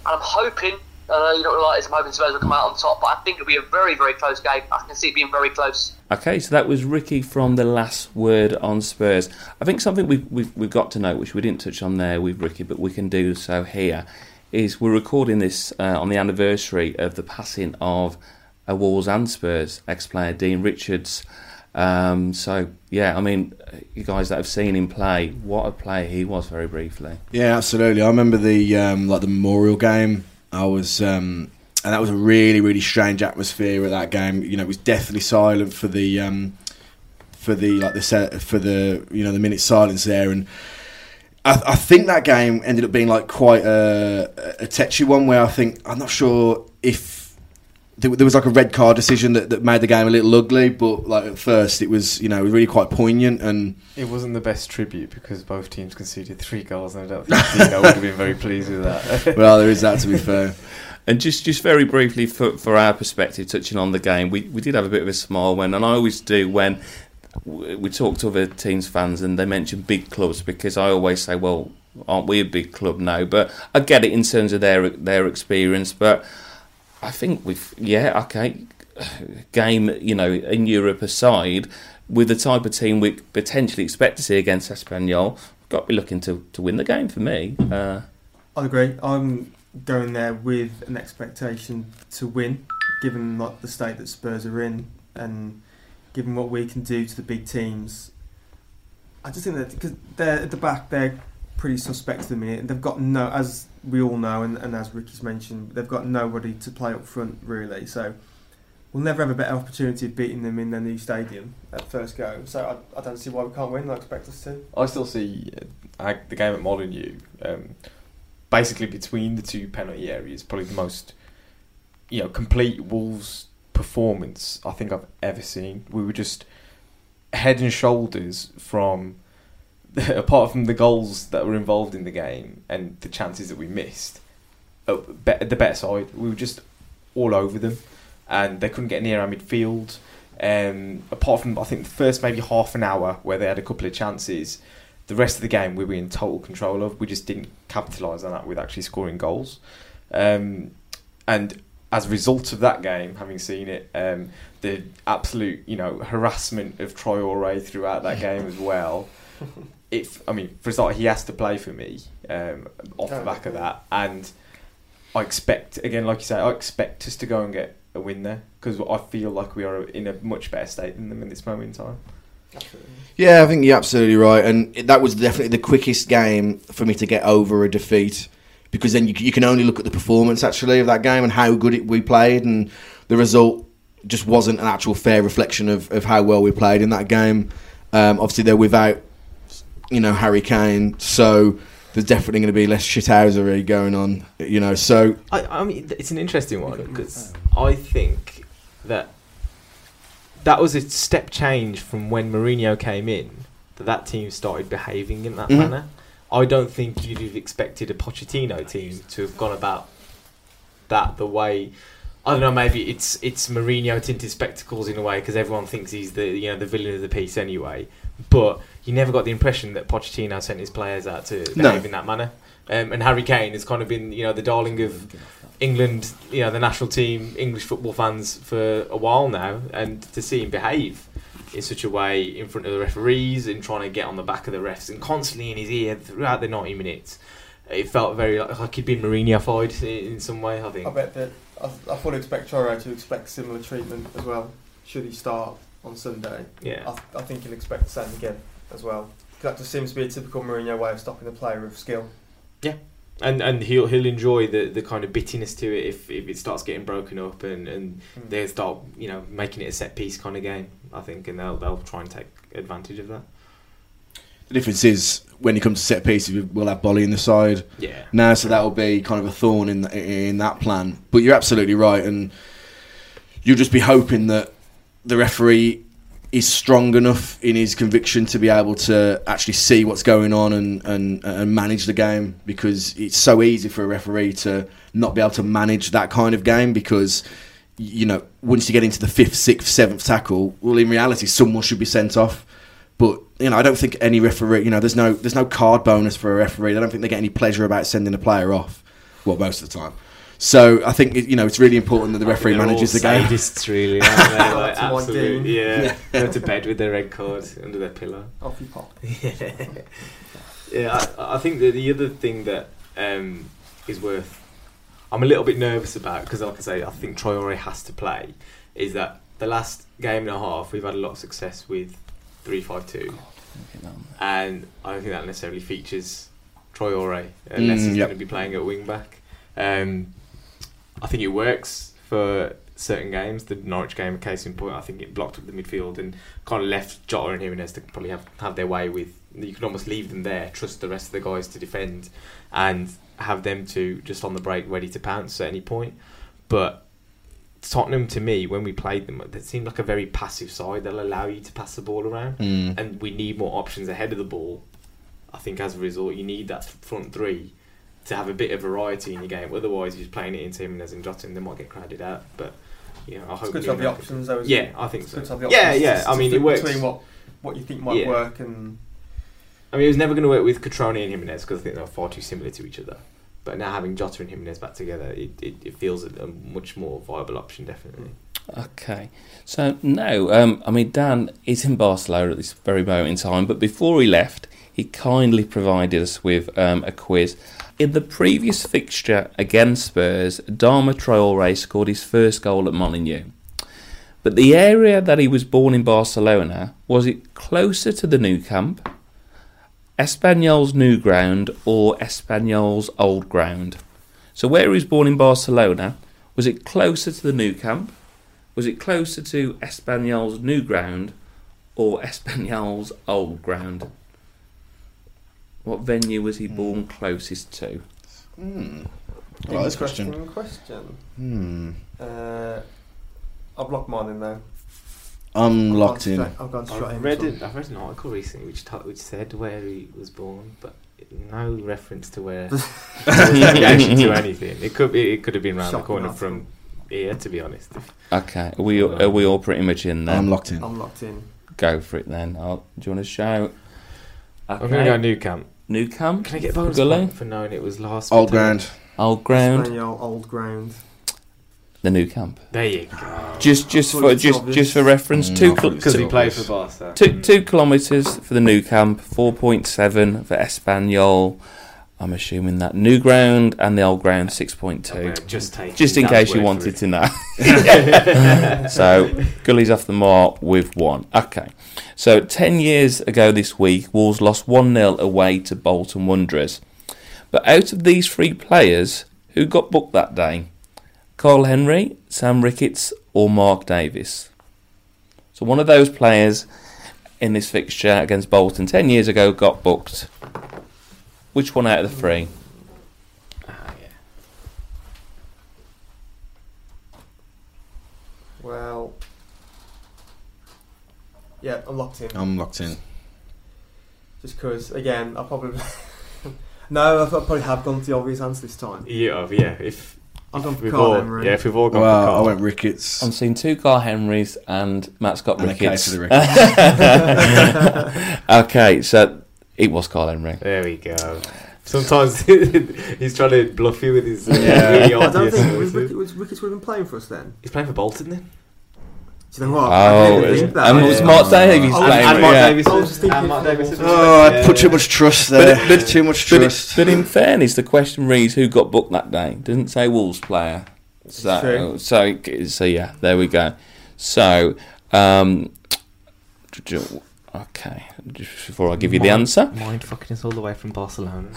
And I'm hoping, I know you don't like this, I'm hoping Spurs will come out on top, but I think it'll be a very, very close game. I can see it being very close. Okay, so that was Ricky from the last word on Spurs. I think something we've, we've, we've got to note, which we didn't touch on there with Ricky, but we can do so here, is we're recording this uh, on the anniversary of the passing of a Wolves and Spurs ex player, Dean Richards. Um, so, yeah, I mean, you guys that have seen him play, what a player he was very briefly. Yeah, absolutely. I remember the um, like the memorial game. I was, um, and that was a really, really strange atmosphere at that game. You know, it was deathly silent for the um, for the like the set for the you know the minute silence there, and I, I think that game ended up being like quite a, a touchy one where I think I'm not sure if there, there was like a red card decision that, that made the game a little ugly, but like at first it was you know it was really quite poignant and It wasn't the best tribute because both teams conceded three goals, and I don't think Dino would have been very pleased with that. well there is that to be fair. And just, just very briefly, for, for our perspective, touching on the game, we, we did have a bit of a smile when, and I always do when we talk to other teams' fans and they mention big clubs because I always say, well, aren't we a big club now? But I get it in terms of their their experience. But I think we've, yeah, okay, game, you know, in Europe aside, with the type of team we potentially expect to see against Espanyol, we've got to be looking to, to win the game for me. Uh, I agree. I'm going there with an expectation to win, given like the state that Spurs are in, and given what we can do to the big teams. I just think that because they're at the back, they're pretty suspect at the minute. They've got no, as we all know, and, and as Ricky's mentioned, they've got nobody to play up front really. So we'll never have a better opportunity of beating them in their new stadium at first go. So I, I don't see why we can't win. I expect us to. I still see uh, the game at Molineux um, basically between the two penalty areas, probably the most you know complete Wolves performance I think I've ever seen. We were just head and shoulders from apart from the goals that were involved in the game and the chances that we missed. uh, The better side, we were just all over them, and they couldn't get near our midfield. Um, apart from I think the first maybe half an hour where they had a couple of chances, the rest of the game we were in total control of. We just didn't capitalise on that with actually scoring goals. Um, and as a result of that game, having seen it, um, the absolute you know harassment of Troy Traore throughout that game as well. If I mean, for a start, he has to play for me um, off the back of that, and I expect again, like you say, I expect us to go and get a win there because I feel like we are in a much better state than them in this moment in time. Yeah, I think you're absolutely right, and that was definitely the quickest game for me to get over a defeat because then you, you can only look at the performance actually of that game and how good it, we played, and the result just wasn't an actual fair reflection of, of how well we played in that game. Um, obviously, they're without you know Harry Kane, so there's definitely going to be less shithousery going on, you know. So I, I mean, it's an interesting one because I think that that was a step change from when Mourinho came in. That that team started behaving in that Mhm. manner. I don't think you'd have expected a Pochettino team to have gone about that the way. I don't know. Maybe it's it's Mourinho tinted spectacles in a way because everyone thinks he's the you know the villain of the piece anyway. But you never got the impression that Pochettino sent his players out to behave No. in that manner. Um, and Harry Kane has kind of been you know the darling of England, you know, the national team, English football fans for a while now, and to see him behave in such a way in front of the referees and trying to get on the back of the refs and constantly in his ear throughout the 90 minutes, it felt very like, like he'd been Mourinho-fied in, in some way, I think. I bet that I, I fully expect Choro to expect similar treatment as well. Should he start on Sunday? Yeah. I, I think he'll expect the same again as well. That just seems to be a typical Mourinho way of stopping the player of skill. And and he'll he'll enjoy the, the kind of bittiness to it if, if it starts getting broken up and, and Mm. they start you know making it a set piece kind of game. I think and they'll they'll try and take advantage of that. the difference is when it comes to set pieces, we'll have Boly in the side. Yeah. now, so that will be kind of a thorn in in that plan. But you're absolutely right, and you'll just be hoping that the referee is strong enough in his conviction to be able to actually see what's going on and, and, and manage the game because it's so easy for a referee to not be able to manage that kind of game because you know once you get into the fifth, sixth, seventh tackle, well in reality someone should be sent off. But you know, I don't think any referee. You know, there's no there's no card bonus for a referee. I don't think they get any pleasure about sending a player off. Well, most of the time. So I think you know it's really important that the referee They're manages all the game. Sadists, really, aren't they? Like, To one absolute- game. yeah. Go to bed with their red card under their pillow. Off you pop. yeah, I, I think that the other thing that um, is worth, I'm a little bit nervous about because, like I say, I think Traore has to play. Is that the last game and a half we've had a lot of success with three five two, and I don't think that necessarily features Traore unless Mm, he's yep. going to be playing at wing back. Um, I think it works for certain games. The Norwich game, a case in point, I think it blocked up the midfield and kind of left Jota and Jimenez to probably have, have their way with. You can almost leave them there, trust the rest of the guys to defend, and have them to just on the break ready to pounce at any point. But Tottenham, to me, when we played them, they seemed like a very passive side. They'll allow you to pass the ball around Mm. and we need more options ahead of the ball. I think as a result, you need that front three to have a bit of variety in your game. Otherwise, you're just playing it into Jimenez and Jota, and they might get crowded out. But you know, I It's hope good to have the options though. isn't it? Yeah, I think It's so. good to have the Yeah, options yeah. to- I mean, it works. between what what you think might Yeah. work and I mean, it was never going to work with Cutrone and Jimenez because I think they're far too similar to each other. But now having Jota and Jimenez back together, it, it, it feels a, a much more viable option, definitely. Okay, so now, um, I mean, Dan is in Barcelona at this very moment in time, but before he left, he kindly provided us with um, a quiz. In the previous fixture against Spurs, Adama Traore scored his first goal at Molineux. But the area that he was born in Barcelona, was it closer to the Nou Camp, Espanyol's new ground, or Espanyol's old ground? So where he was born in Barcelona, was it closer to the Nou Camp? Was it closer to Espanyol's new ground or Espanyol's old ground? What venue was he born closest to? Hmm. I like this question. question. Hmm. Uh, I've locked mine in though. I'm I've locked gone in. straight- I've gone straight I've in read, for- it, I've read an article recently which ta- which said where he was born, but no reference to where. there was no reaction to anything. It could be. It could have been around the Shocking corner article. from here, to be honest. Okay, are we are we all pretty much in there? I'm locked in. I'm locked in. Go for it then. I'll, do you want to shout? I'm going to go Nou Camp. Nou Camp, Can I get a bonus Gully? point for knowing it was last? Old September? ground. old ground, Espanyol, old ground. the Nou Camp. There you go. Just just for just obvious. just for reference, Mm, two I thought cl- it was Because he Two- played for Barca. two two kilometres for the Nou Camp, four point seven for Espanyol. I'm assuming that new ground and the old ground six point two. Okay, just take Just in case you wanted to know. so Gully's off the mark with one. Okay. So ten years ago this week, Wolves lost one 0 away to Bolton Wanderers. But out of these three players, who got booked that day? Karl Henry, Sam Ricketts, or Mark Davis? So one of those players in this fixture against Bolton ten years ago got booked. Which one out of the three? Ah, yeah. Well, yeah, I'm locked in. I'm locked in. Just because, again, I probably no, I probably have gone to the obvious answer this time. Yeah, yeah. If I've gone for we've Carl all, Emery. yeah, if we've all gone Well, for I went Ricketts. I'm seeing two Karl Henrys and Matt Scott And Ricketts. case of the Ricketts. okay, so it was Karl Henry. there we go. Sometimes he's trying to bluff you with his uh, Yeah. really I don't obvious think was, choices. Was Ricketts would have been playing for us then. He's playing for Bolton then. Do you know what? Oh, I didn't think that. and it was Mark Davies Oh, playing. and Mark yeah. Davis. I was just thinking Mark for Oh, I put too much trust But there. it- but- too much But, trust. it, but in fairness, the question reads who got booked that day. It doesn't say Wolves player. So, True. so, so yeah, there we go. So, um, okay, just before I give you the answer, Mind fucking us all the way from Barcelona.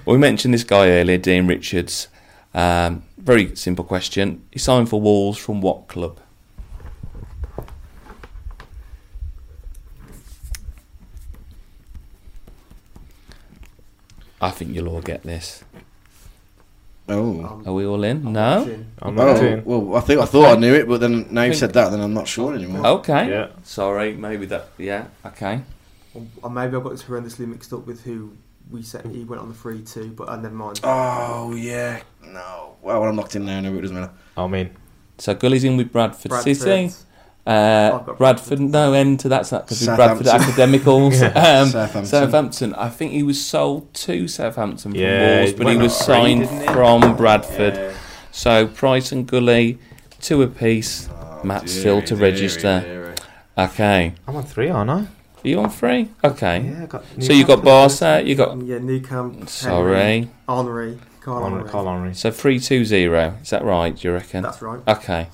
we mentioned this guy earlier, Dean Richards. Um, very simple question. He signed for Wolves from what club? I think you'll all get this. oh. Are we all in? I'm No? locked. I'm not Oh, doing. well, I think I thought I knew it, but then now you've said that, then I'm not sure anymore. Okay. Yeah. Sorry, maybe that. Yeah. Okay. Or, or maybe I got this horrendously mixed up with who we said he went on the free to, but uh, never mind. Oh yeah, no. Well, I'm locked in now. No, it doesn't matter. I mean, So Gully's in with Bradford, Bradford. City. Uh, I've Bradford, Bradford. no end to that not because Bradford Southampton. Academicals. um, Southampton. Southampton. I think he was sold to Southampton from Yeah, Wolves, but he was on free, signed didn't he? from Bradford. yeah. So Bryce and Gully, two apiece. Oh, Matt dearie, still to dearie, register. dearie. Okay. I'm on three, aren't I? Are you on three? Okay. Yeah, I got So you got Barca, you got. yeah, New Sorry. Henry, Carl Carl, Henry. Karl Henry. So three two zero. Is that right? Do you reckon? That's right. Okay.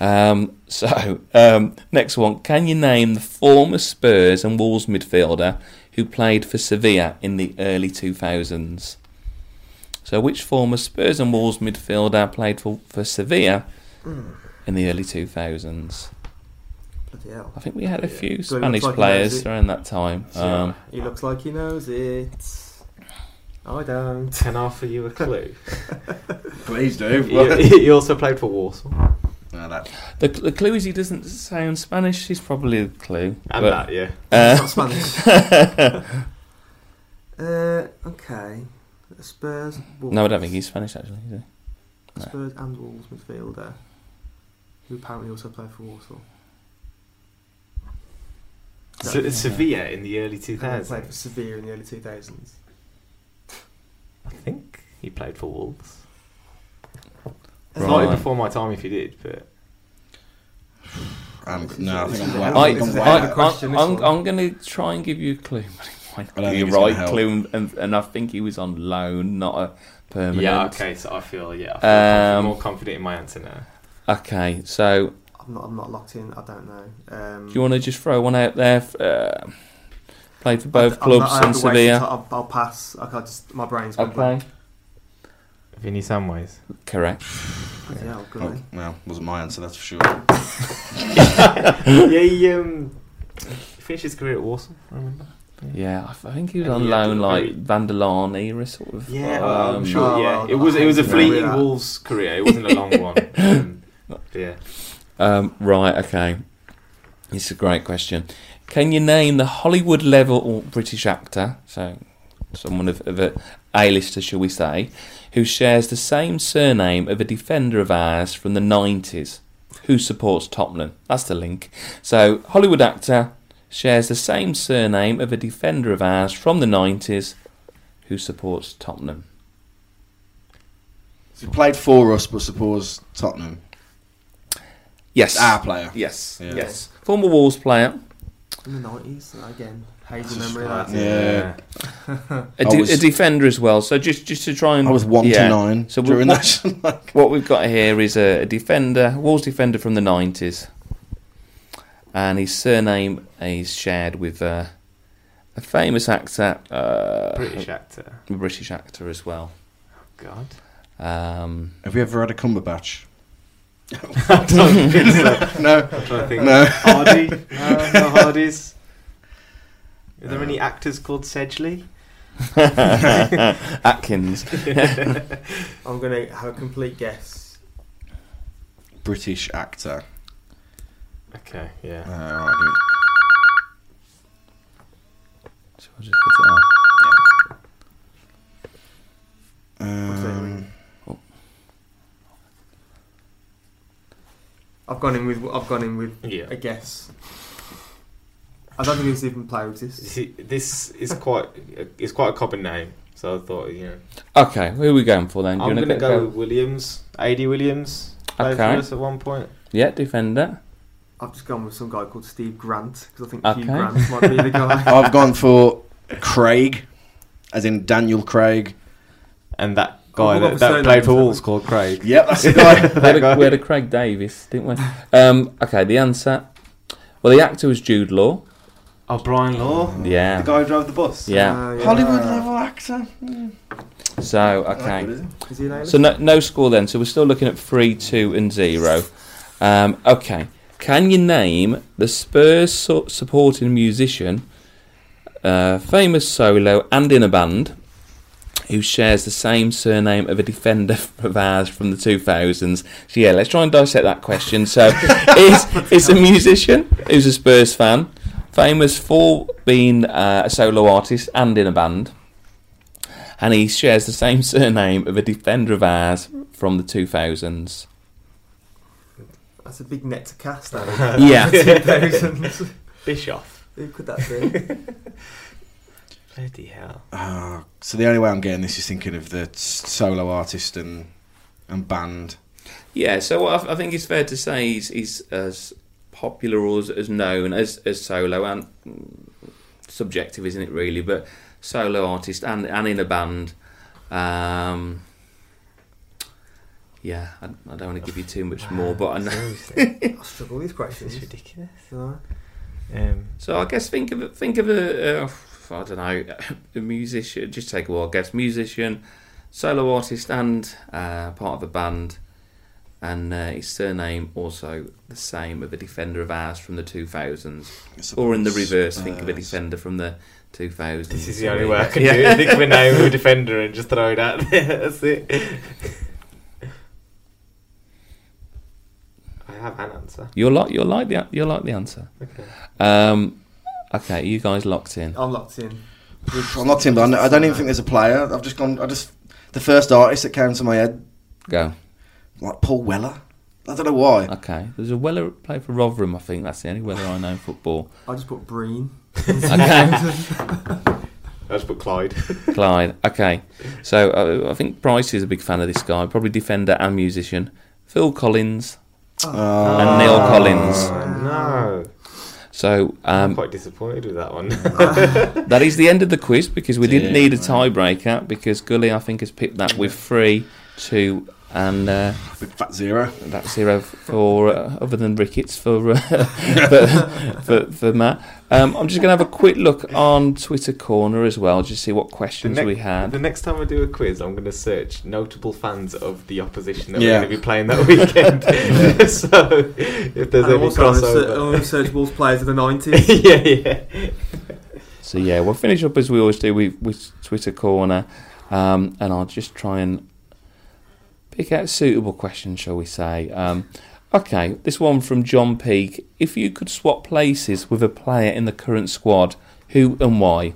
Um, so, um, next one. Can you name the former Spurs and Wolves midfielder who played for Sevilla in the early 2000s? So, which former Spurs and Wolves midfielder played for, for Sevilla in the early 2000s? Bloody hell. I think we had a few So it Spanish like players it. around that time. Um, He looks like he knows it. I don't. Can I offer you a clue? Please do. he, he also played for Walsall. No, that, the, the clue is he doesn't sound Spanish. He's probably the clue. And but- that, yeah. Uh, not Spanish. uh, okay. Spurs. Wolves. no, I don't think he's Spanish actually. Is he? no. Spurs and Wolves midfielder, who apparently also played for Walsall. Se- Sevilla in the early And then 2000s. played for Sevilla in the early 2000s. I think he played for Wolves. Right. Slightly before my time if he did, but I'm, no, I think I'm I way, I, I'm This is way a I, hard out. question, this I'm. I'm going to try and give you a clue, but it might I don't not be think a it's gonna right help. clue, and, and I think he was on loan, not a permanent. yeah, okay. So I feel yeah, I feel Um, more confident in my answer now. Okay, so I'm not. I'm not locked in. I don't know. Um, do you want to just throw one out there? f- Uh, played for both I'm clubs not- I and have to waste the Sevilla. ti- I'll, I'll pass. I can't just. My brain's Okay, blank. Vinny Samways. correct. Bloody hell, good, Oh, well, wasn't my answer, that's for sure. yeah, he um, he finished his career at Walsall. I remember. Yeah, I think he was And on he loan like very- Van der Laan era, sort of. Yeah, um, I'm sure. Oh, yeah, well, it was it was a I fleeting remember. Wolves career. It wasn't a long one. Um, yeah. Um, right, okay. This is a great question. Can you name the Hollywood level British actor, so someone of, of a A-lister, shall we say, who shares the same surname of a defender of ours from the 90s who supports Tottenham? That's the link. So, Hollywood actor shares the same surname of a defender of ours from the 90s who supports Tottenham. He played for us, but supports Tottenham. Yes. Our player. Yes. Yeah. Yes. Former Wolves player. In the nineties again. Hazy memory of that. Yeah. A, I de- was- a defender as well. So just just to try and I was one yeah. to nine So during what- that. like, What we've got here is a, a defender, Wolves defender from the nineties, and his surname is shared with uh, a famous actor, uh, British actor. a British actor as well. God. Um, have you ever had a Cumberbatch? I don't think so. no, I'm trying to think. no. Hardy? No, no Hardys. Are there any actors called Sedgley? Atkins. I'm going to have a complete guess. British actor. Okay, yeah. Uh, right, me- So I'll just put it on. um, I've gone in with. I've gone in with Yeah. a guess. I don't think it's even play with You this. See, this is quite it's quite a common name, so I thought you know. Okay, who are we going for then? Do you I'm gonna get- go Williams, AD Williams. Played Okay. for us at one point. Yeah, defender. I've just gone with some guy called Steve Grant because I think Okay. Hugh Grant might be the guy. I've gone for Craig, as in Daniel Craig. And that Oh, guy what that, that played for? Wolves called Craig. Yep, that's the guy. We had, That a, guy. we had a Craig Davis, didn't we? Um, okay, the answer. Well, the actor was Jude Law. Oh, Brian Law, Yeah. the guy who drove the bus. Yeah. Uh, yeah. Hollywood level actor. So, okay. good, is he an A-list? So no, no score then. So we're still looking at three, two, and zero. Um, okay. Can you name the Spurs su- supporting musician, uh, famous solo and in a band, who shares the same surname of a defender of ours from the 2000s? So yeah, let's try and dissect that question. So is is a musician who's a Spurs fan, famous for being uh, a solo artist and in a band and he shares the same surname of a defender of ours from the 2000s. That's a big net to cast. That Yeah. 2000s. Bischoff. Who could that be? Bloody hell. Ah, so the only way I'm getting this is thinking of the solo artist and and band. Yeah, so I, I think it's fair to say he's, he's as popular or as, as known as, as solo and subjective, isn't it, really? But solo artist and, and in a band. Um, yeah, I, I don't want to give you too much more, but I know. I struggle with these questions. This ridiculous. No. Um, So I guess think of it- think of a uh, I don't know a musician. Just take a wild guess. Musician, solo artist, and uh, part of a band, and uh, his surname also the same of a defender of ours from the two thousands, or in the reverse. Think of a defender from the two thousands. this is the only way I can do it. Think of a name of a defender and just throw it out there. That's it. I have an answer. You're like you're like the you're like the answer. Okay. Um, okay, you guys locked in. I'm locked in. I'm not in, but I don't even think there's a player. I've just gone. I just the first artist that came to my head, Go. Like Paul Weller. I don't know why. Okay, there's a Weller play for Rotherham. I think that's the only Weller I know in football. I just put Breen. Okay. I just put Clyde. Clyde. Okay, so uh, I think Bryce is a big fan of this guy, probably defender and musician. Phil Collins. Uh, And Neil Collins. No. So I'm um, quite disappointed with that one. that is the end of the quiz because we didn't Dear need a man. tiebreaker because Gully I think has picked that with three, two, and uh, big fat zero. that's zero for uh, other than Ricketts for uh, for, for for Matt. Um, I'm just going to have a quick look on Twitter corner as well, just see what questions The we had. The next time I do a quiz, I'm going to search notable fans of the opposition that Yeah. we're going to be playing that weekend. so if there's And any also, I'm crossover. only search Wolves players of the 90s. yeah, yeah. So yeah, we'll finish up as we always do with, with Twitter corner, um, and I'll just try and pick out a suitable question, shall we say? Um, okay, this one from John Peake. If you could swap places with a player in the current squad, who and why?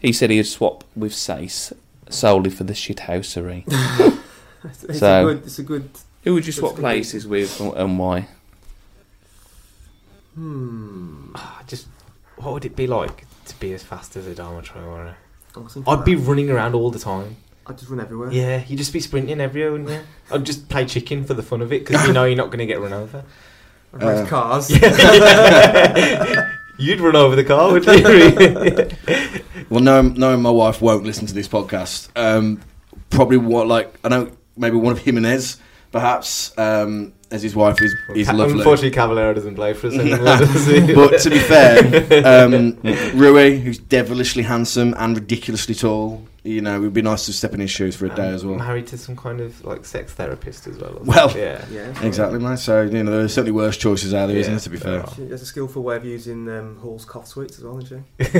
He said he'd swap with Saïss solely for the shithousery. It's, it's So- a good. It's a good. who would you swap That's a good- places with and- and why? Hmm. Ah, just what would it be like to be as fast as Adama Traore? I'd be running around all the time. I'd just run everywhere. Yeah, you'd just be sprinting everywhere, wouldn't you? I'd just play chicken for the fun of it because you know you're not going to get run over. I'd race Uh, cars. You'd run over the car, wouldn't you? Well, knowing, knowing my wife won't listen to this podcast, um, probably what like I know maybe one of Jimenez, perhaps, um, as his wife is is lovely. Unfortunately, Cavaleiro doesn't play for us anymore, does he? but to be fair, um, Rui, who's devilishly handsome and ridiculously tall, you know, it would be nice to step in his shoes for a day as well. Married to some kind of like sex therapist as well. Well, yeah. Yeah, Exactly, mate. So you know, there's certainly worse choices out there, Yeah, not there? To be fair. are. She has a skillful way of using um, Hall's cough sweets as well, isn't she?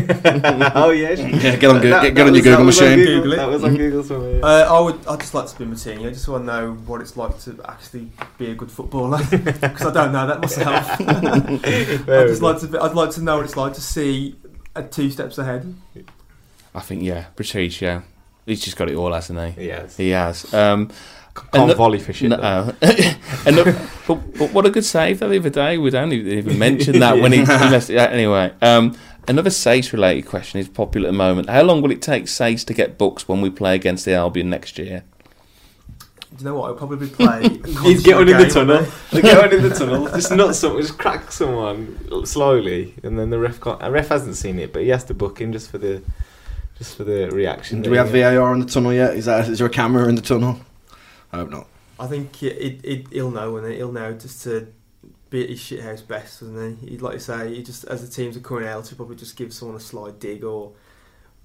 oh yeah. Yeah, get on, Go- That- get, that get on your was- that Google was on machine. Google, Google it. That was on Google somewhere. Uh, I would. I'd just like to be Martini. I just want to know what it's like to actually be a good footballer because I don't know that myself. Fair I'd just like to. I'd like to know what it's like to see uh, two steps ahead. I think yeah, Patricio. He's just got it all, hasn't he? Yes. He has. Um, Can't the- volley for shit. though. no. and the, but, but what a good save that the other day. We don't even mention that when he, he messed it out. Anyway, um, another Saïss related question is popular at the moment. How long will it take Saïss to get books when we play against the Albion next year? Do you know what? I'll probably play. He's get one in the tunnel. won't get one in the tunnel. Just not someone. Just crack someone slowly, and then the ref. Can't, a ref hasn't seen it, but he has to book him just for the, just for the reaction. Do we have VAR in the tunnel yet? Is that is there a camera in the tunnel? I hope not. I think it, it, it, he'll know, and he'll know just to be at his shithouse best, doesn't he? He'd like to say, he just as the teams are coming out, he'll probably just give someone a slide dig, or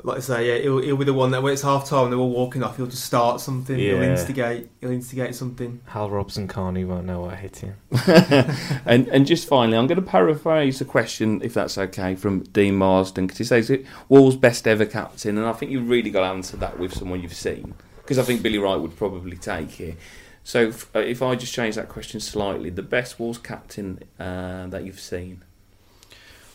like I say, yeah, he'll, he'll be the one that when it's half time, and they're all walking off, he'll just start something, he'll instigate, he'll instigate something. Hal Robson-Kanu won't know what hit him. and and just finally, I'm going to paraphrase a question, if that's okay, from Dean Marsden because he says it Wall's best ever captain, and I think you've really got to answer that with someone you've seen because I think Billy Wright would probably take it. So if, uh, if I just change that question slightly, the best Wolves captain uh, that you've seen.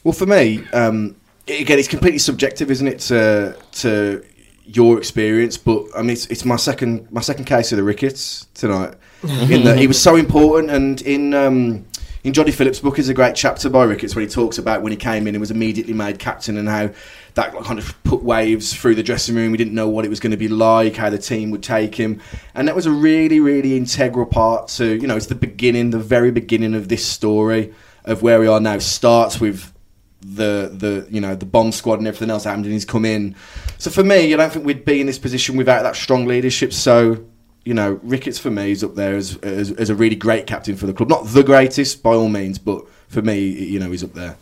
Well, for me, um, it- again, it's completely subjective, isn't it, to to your experience? But I mean, it's, it's my second my second case of the rickets tonight. in that he was so important, and in um, in Johnny Phillips' book is a great chapter by Ricketts where he talks about when he came in and was immediately made captain and how that kind of put waves through the dressing room. We didn't know what it was going to be like, how the team would take him, and that was a really, really integral part to you know it's the beginning, the very beginning of this story of where we are now. Starts with the the you know the bomb squad and everything else that happened and he's come in. So for me, I don't think we'd be in this position without that strong leadership. So you know, Ricketts for me is up there as, as as a really great captain for the club. Not the greatest by all means, but for me, you know, he's up there.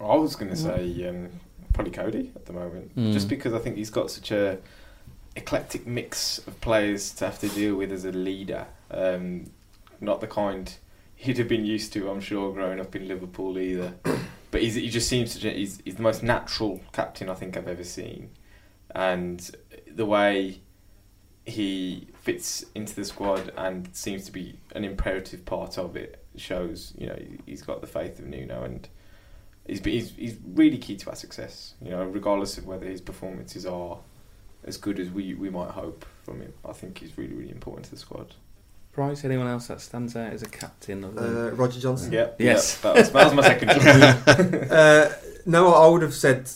I was going to say um, probably Coady at the moment, Mm. just because I think he's got such a eclectic mix of players to have to deal with as a leader. Um, not the kind he'd have been used to, I'm sure, growing up in Liverpool either. But he's, he just seems to he's, he's the most natural captain I think I've ever seen, and the way he fits into the squad and seems to be an imperative part of it shows you know he's got the faith of Nuno and he's, he's, he's really key to our success. You know, regardless of whether his performances are as good as we, we might hope from him. I think he's really really important to the squad. Bryce, anyone else that stands out as a captain? Of the... Uh, Roger Johnson. Yeah, Yes. yeah, that, was, that was my second choice. uh, no, I would have said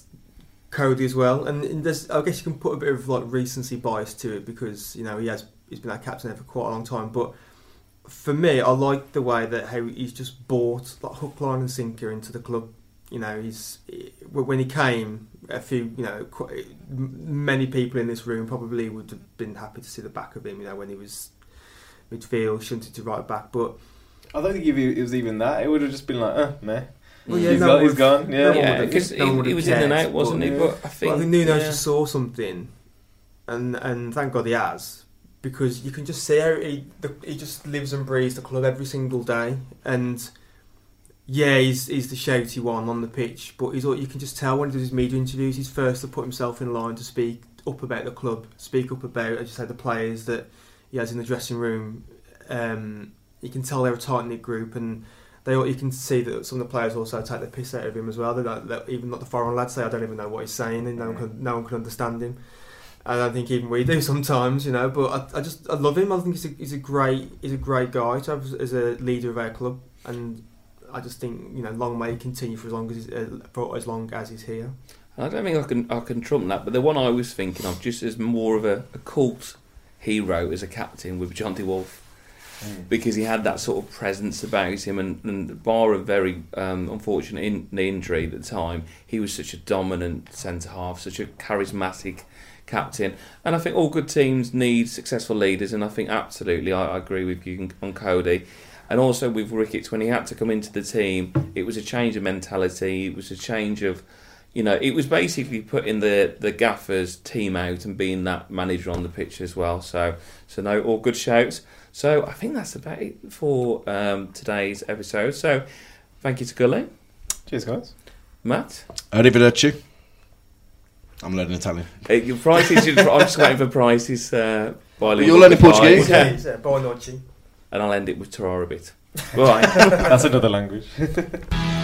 Coady as well, and in this, I guess you can put a bit of like recency bias to it because you know he has he's been our captain there for quite a long time. But for me, I like the way that how he's just bought like hook, line, and sinker into the club. You know, he's when he came, a few you know, quite, many people in this room probably would have been happy to see the back of him. You know, when he was midfield, shunted to right back, but I don't think if it was even that, it would have just been like, uh, meh. Well, yeah, he's, no got, one he's would- gone. Yeah, no yeah, because no he, would he have was in and cared, out, wasn't he? but- But I But think, I think Nuno yeah. just saw something, and and thank God he has, because you can just see how he the, he just lives and breathes the club every single day, and yeah, he's he's the shouty one on the pitch, but he's all you can just tell when he does his media interviews, he's first to put himself in line to speak up about the club, speak up about, as you said, the players that he has in the dressing room. Um, you can tell they're a tight knit group, and they all, you can see that some of the players also take the piss out of him as well. They're that even not the foreign lads say, I don't even know what he's saying, and no one can, no one can understand him. And I think even we do sometimes, you know. But I, I just I love him. I think he's a, he's a great he's a great guy to have as- as a leader of our club, and I just think you know long may he continue for as long as he's, uh, for as long as he's here. I don't think I can I can trump that, but the one I was thinking of just as more of a, a cult hero as a captain with John de Wolf. because he had that sort of presence about him, and, and bar a very um, unfortunate in, injury at the time, he was such a dominant centre half, such a charismatic captain. And I think all good teams need successful leaders, and I think absolutely I, I agree with you on Coady. And also with Ricketts, when he had to come into the team, it was a change of mentality. It was a change of, you know, it was basically putting the the gaffers team out and being that manager on the pitch as well. So, so no, all good shouts. So I think that's about it for um, today's episode. So, thank you to Gully, Cheers, guys. Matt. Arrivederci. I'm learning Italian. Uh, your prices, I'm just waiting for prices. Uh, bilingual You're learning goodbye. Portuguese? Yeah. It's, Buonanotte. And I'll end it with Torara bit. Right. That's another language.